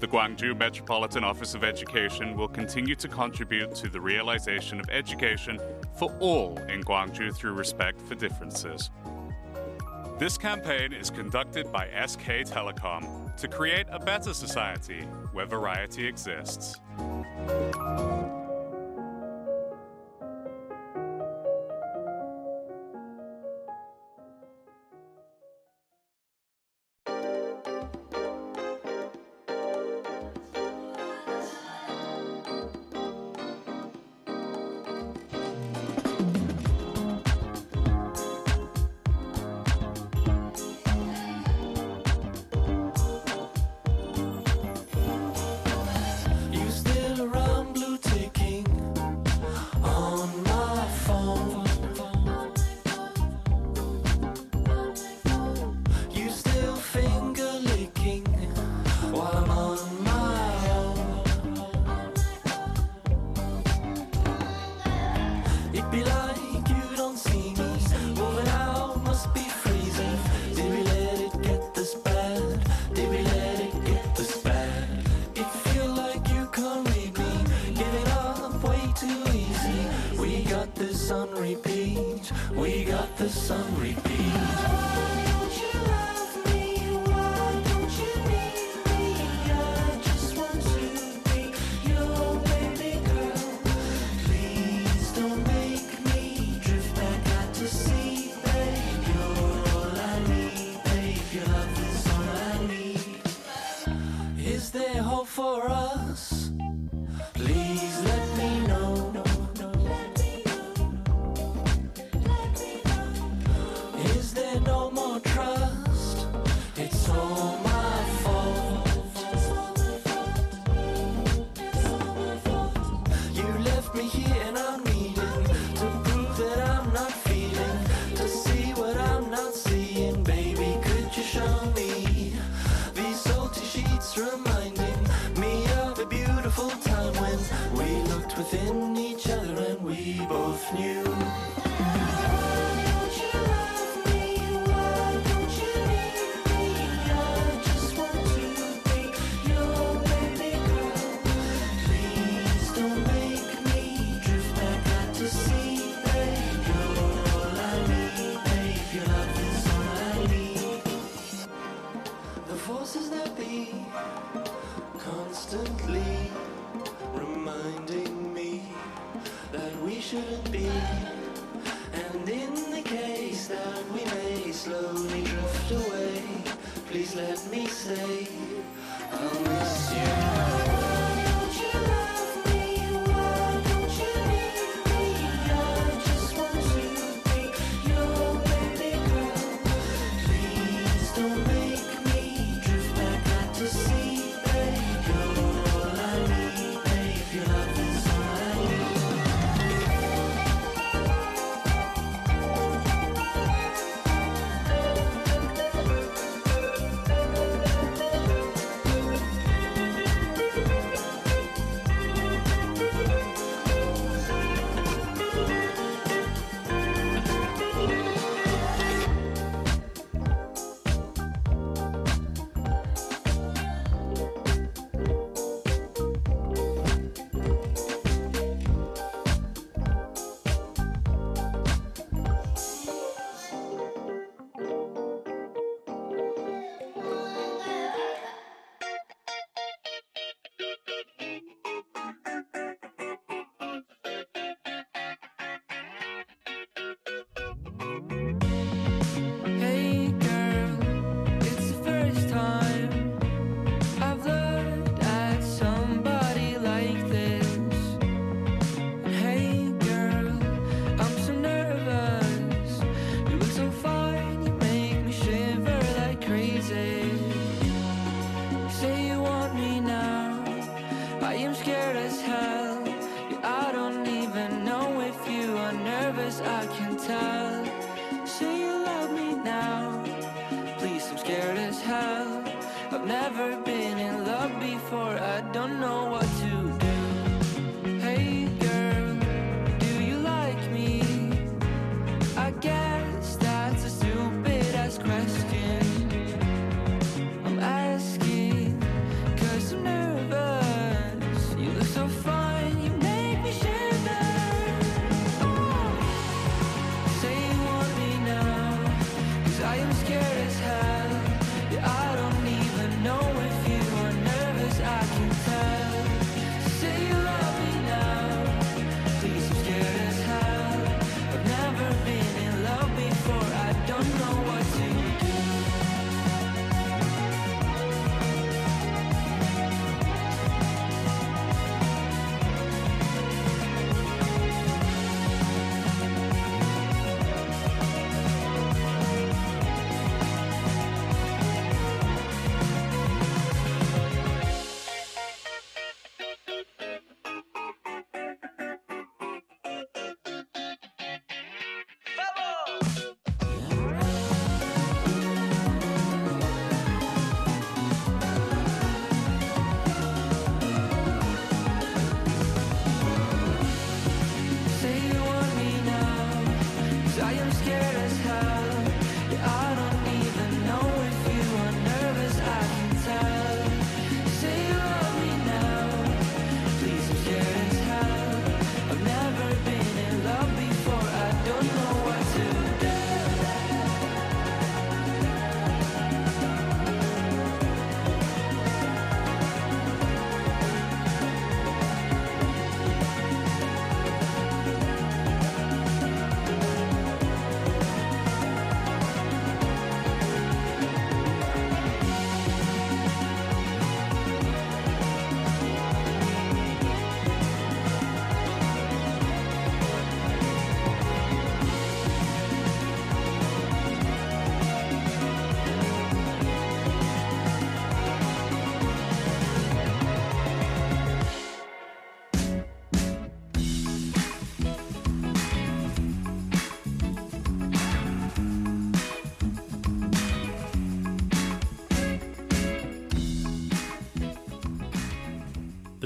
The Gwangju Metropolitan Office of Education will continue to contribute to the realization of education for all in Gwangju through respect for differences. This campaign is conducted by SK Telecom to create a better society where variety exists.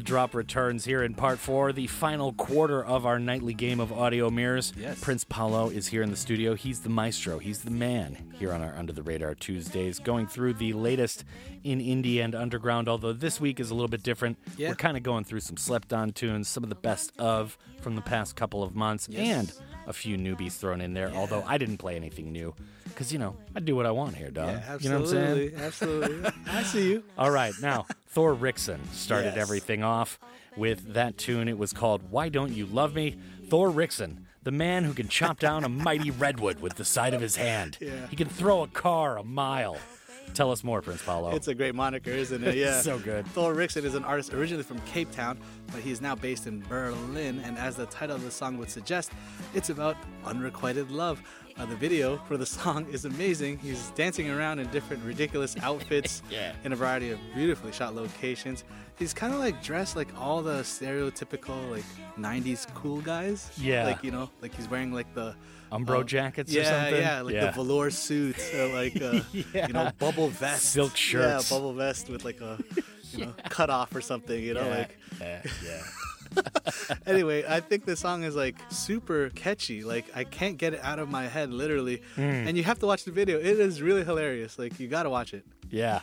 Drop returns here in part four, the final quarter of our nightly game of audio mirrors. Yes. Prince Paolo is here in the studio. He's the maestro, he's the man here on our Under the Radar Tuesdays, going through the latest in indie and underground. Although this week is a little bit different. Yeah. We're kind of going through some slept on tunes, some of the best of from the past couple of months, and a few newbies thrown in there. Although I didn't play anything new. Because, you know, I do what I want here, dog. Yeah, You know what I'm saying? absolutely, absolutely. I see you. All right, now Thor Rixon started Yes. everything off with that tune. It was called "Why Don't You Love Me." Thor Rixon, the man who can chop down a mighty redwood with the side of his hand. Yeah. He can throw a car a mile. Tell us more, Prince Paolo. It's a great moniker, isn't it? Yeah. so good. Thor Rixon is an artist originally from Cape Town, but he is now based in Berlin. And as the title of the song would suggest, it's about unrequited love. Uh, the video for the song is amazing. He's dancing around in different ridiculous outfits Yeah. in a variety of beautifully shot locations. He's kind of like dressed like all the stereotypical like 90s cool guys. Yeah. Like, you know, like he's wearing like the Umbro uh, jackets yeah, or something? Yeah, like Yeah. the velour suits, or like uh, Yeah. you know, bubble vest, Silk shirts. Yeah, bubble vest with like a you know cut off or something. You know, Yeah, like yeah, yeah. anyway, I think the song is like super catchy. Like I can't get it out of my head, literally. Mm. And you have to watch the video. It is really hilarious. Like you gotta watch it. Yeah.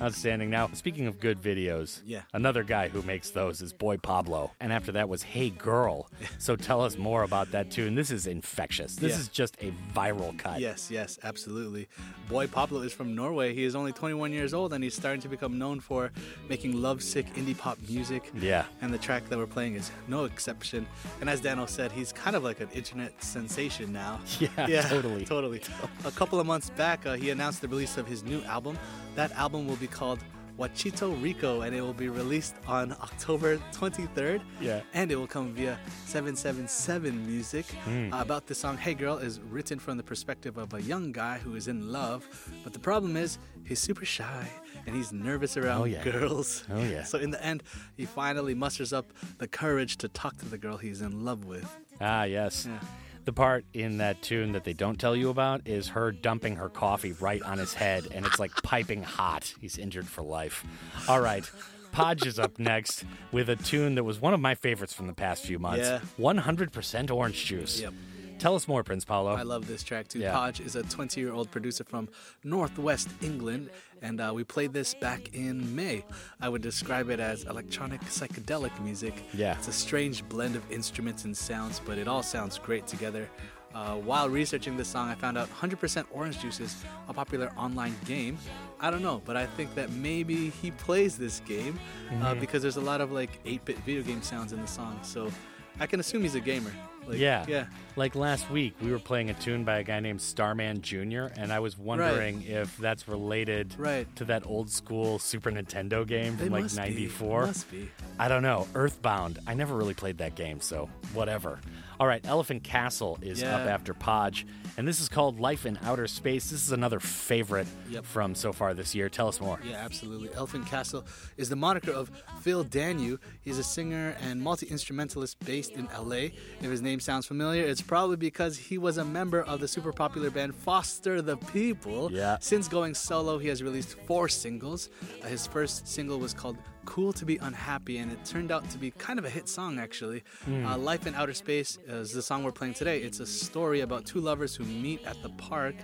Outstanding. Now, speaking of good videos, Yeah. another guy who makes those is Boy Pablo. And after that was Hey Girl. So tell us more about that tune. This is infectious. This Yeah. is just a viral cut. Yes, yes, absolutely. Boy Pablo is from Norway. He is only 21 years old and he's starting to become known for making lovesick indie pop music. Yeah. And the track that we're playing is no exception. And as Daniel said, he's kind of like an internet sensation now. Yeah, totally. Totally. A couple of months back, uh, he announced the release of his new album. That album will be called Wachito Rico and it will be released on October 23rd. Yeah. And it will come via 777 Music. Mm. Uh, about the song, Hey Girl, is written from the perspective of a young guy who is in love. But the problem is, he's super shy and he's nervous around Oh, yeah. girls. Oh, yeah. So in the end, he finally musters up the courage to talk to the girl he's in love with. Ah, yes. Yeah. The part in that tune that they don't tell you about is her dumping her coffee right on his head, and it's like piping hot. He's injured for life. All right. Podge is up next with a tune that was one of my favorites from the past few months Yeah. 100% orange juice. Yep. Tell us more, Prince Paolo. I love this track too. Yeah. Podge is a 20 year old producer from Northwest England, and uh, we played this back in May. I would describe it as electronic psychedelic music. Yeah. It's a strange blend of instruments and sounds, but it all sounds great together. Uh, while researching this song, I found out 100% Orange Juice is a popular online game. I don't know, but I think that maybe he plays this game uh, Mhm. because there's a lot of like 8 bit video game sounds in the song. So I can assume he's a gamer. Like, yeah. Yeah. Like last week, we were playing a tune by a guy named Starman Jr., and I was wondering if that's related Right. to that old school Super Nintendo game from like must be. '94. Must be. I don't know. Earthbound. I never really played that game, so whatever. All right, Elephant Castle is up after Podge, and this is called Life in Outer Space. This is another favorite Yep. from so far this year. Tell us more. Yeah, absolutely. Elephant Castle is the moniker of Phil Danyew. He's a singer and multi instrumentalist based in LA. If his name sounds familiar, it's probably because he was a member of the super popular band Foster the People. Yeah. Since going solo, he has released four singles. Uh, his first single was called Cool to Be Unhappy, and it turned out to be kind of a hit song, actually. Mm. Uh, Life in Outer Space is the song we're playing today. It's a story about two lovers who meet at the park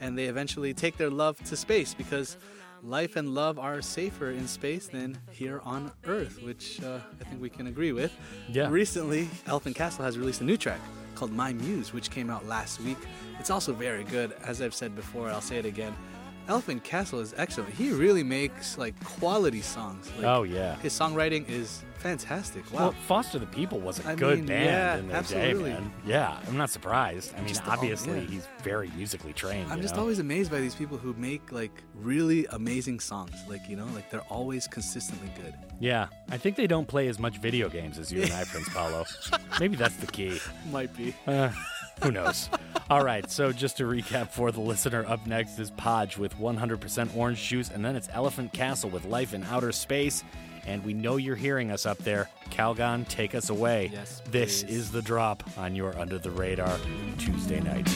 and they eventually take their love to space because life and love are safer in space than here on Earth, which uh, I think we can agree with. Yeah. Recently, Elephant Castle has released a new track called My Muse, which came out last week. It's also very good. As I've said before, I'll say it again. Elephant Castle is excellent. He really makes like quality songs. Like, Oh, yeah. His songwriting is fantastic. Wow. Well, Foster the People was a I good mean, band yeah, in their absolutely. day, man. Yeah, I'm not surprised. I mean, Just- obviously, yeah. he's very musically trained. I'm just know? always amazed by these people who make like really amazing songs. Like, you know, like they're always consistently good. Yeah, I think they don't play as much video games as you and I, Prince Paolo. Maybe that's the key. Might be. Uh, who knows? All right, so just to recap for the listener, up next is Podge with 100% orange juice, and then it's Elephant Castle with Life in Outer Space. And we know you're hearing us up there. Calgon, take us away. Yes, This is the drop on your Under the Radar Tuesday night.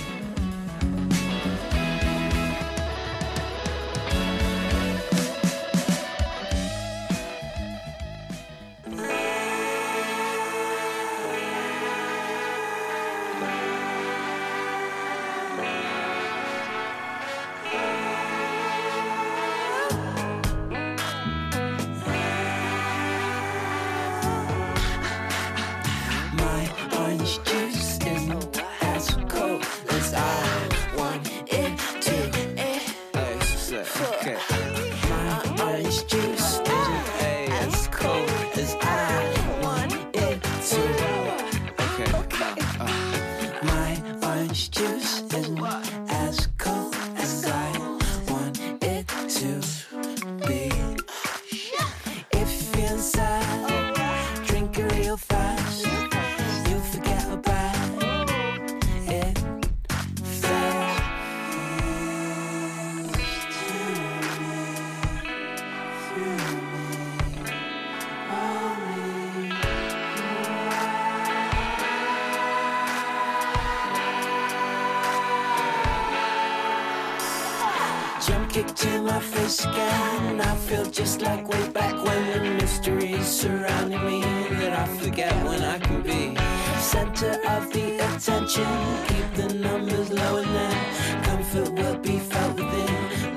Face again. I feel just like way back when the mystery surrounded me. That I forget when I can be center of the attention. Keep the numbers low and then comfort will be felt within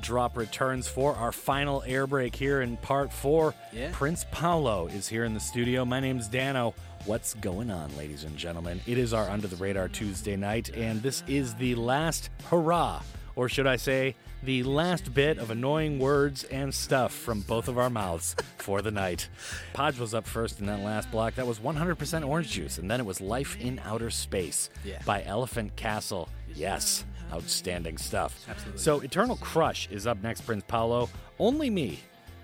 drop returns for our final air break here in part four. Yeah. Prince Paolo is here in the studio. My name's Danno. What's going on, ladies and gentlemen? It is our Under the Radar Tuesday night, and this is the last hurrah, or should I say, the last bit of annoying words and stuff from both of our mouths for the night. Podge was up first in that last block. That was 100% orange juice, and then it was Life in Outer Space Yeah. by Elephant Castle. Yes, outstanding stuff. Absolutely. So, Eternal Crush is up next, Prince Paolo. Only me.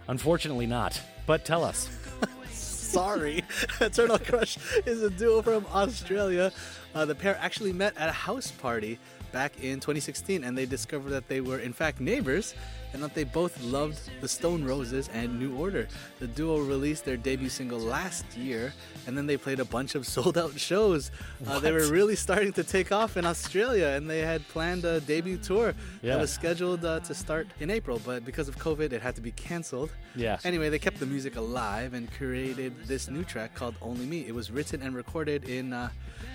Unfortunately, not. But tell us. Sorry. Eternal Crush is a duo from Australia. Uh, the pair actually met at a house party back in 2016 and they discovered that they were, in fact, neighbors and that they both loved the Stone Roses and New Order. The duo released their debut single last year and then they played a bunch of sold out shows. Uh, they were really starting to take off in Australia and they had planned a debut tour Yeah. that was scheduled uh, to start in April, but because of COVID, it had to be canceled. Yeah. Anyway, they kept the music alive and created this new track called Only Me. It was written and recorded in uh,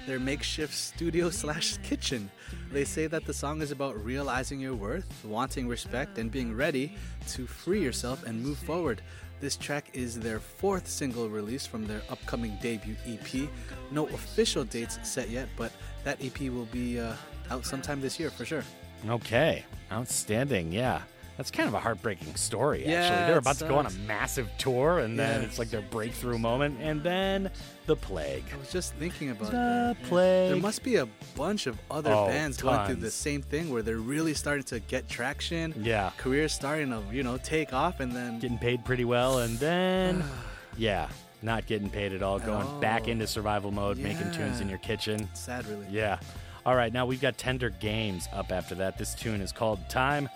their makeshift studio slash kitchen. They say that the song is about realizing your worth, wanting respect, and being ready to free yourself and move forward. This track is their fourth single release from their upcoming debut EP. No official dates set yet, but that EP will be uh, out sometime this year for sure. Okay, outstanding. Yeah. That's kind of a heartbreaking story, Yeah, actually. They're it about to go on a massive tour, and then Yeah. it's like their breakthrough moment, and then the plague. I was just thinking about The that. yeah. plague. There must be a bunch of other Oh, bands going through the same thing where they're really starting to get traction. Yeah. Careers starting to, you know, take off and then Getting paid pretty well, and then, yeah, not getting paid at all, going back into survival mode, making tunes in your kitchen. sad really. Yeah. All right, now we've got Tender Games up after that. This tune is called Time.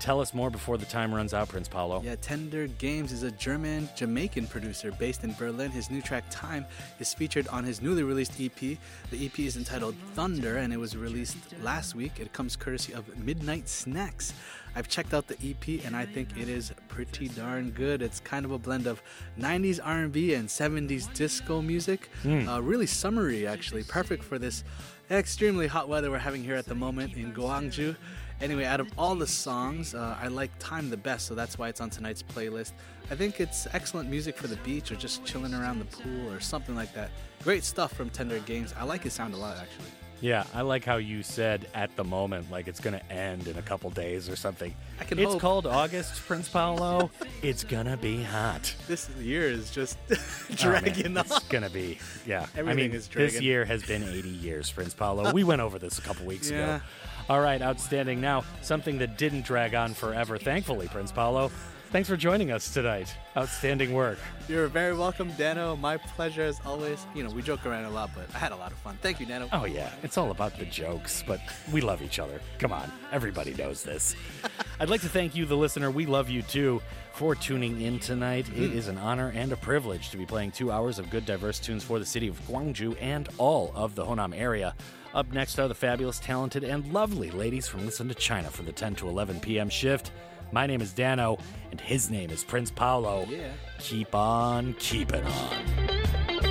Tell us more before the time runs out, Prince Paolo. Yeah, Tender Games is a German Jamaican producer based in Berlin. His new track Time is featured on his newly released EP. The EP is entitled Thunder and it was released last week. It comes courtesy of Midnight Snacks. I've checked out the EP and I think it is pretty darn good. It's kind of a blend of 90s R&B and 70s disco music. Hmm. Uh, really summery actually, perfect for this extremely hot weather we're having here at the moment in Gwangju. Anyway, out of all the songs, uh, I like Time the best, so that's why it's on tonight's playlist. I think it's excellent music for the beach or just chilling around the pool or something like that. Great stuff from Tender Games. I like his sound a lot, actually. Yeah, I like how you said at the moment, like it's going to end in a couple days or something. I can it's hope. called August, Prince Paolo. it's going to be hot. This year is just Oh, man, dragging It's going to be, yeah. I Everything mean, is dragging. this year has been 80 years, Prince Paolo. We went over this a couple weeks Yeah. ago. All right, outstanding. Now, something that didn't drag on forever, thankfully, Prince Paolo. Thanks for joining us tonight. Outstanding work. You're very welcome, Danno. My pleasure as always. You know, we joke around a lot, but I had a lot of fun. Thank you, Danno. Oh, yeah, it's all about the jokes, but we love each other. Come on, everybody knows this. I'd like to thank you, the listener. We love you too for tuning in tonight. It Mhm. is an honor and a privilege to be playing two hours of good, diverse tunes for the city of Gwangju and all of the Honam area. Up next are the fabulous, talented, and lovely ladies from Listen to China for the 10 to 11 p.m. shift. My name is Danno, and his name is Prince Paolo. Yeah. Keep on keeping on.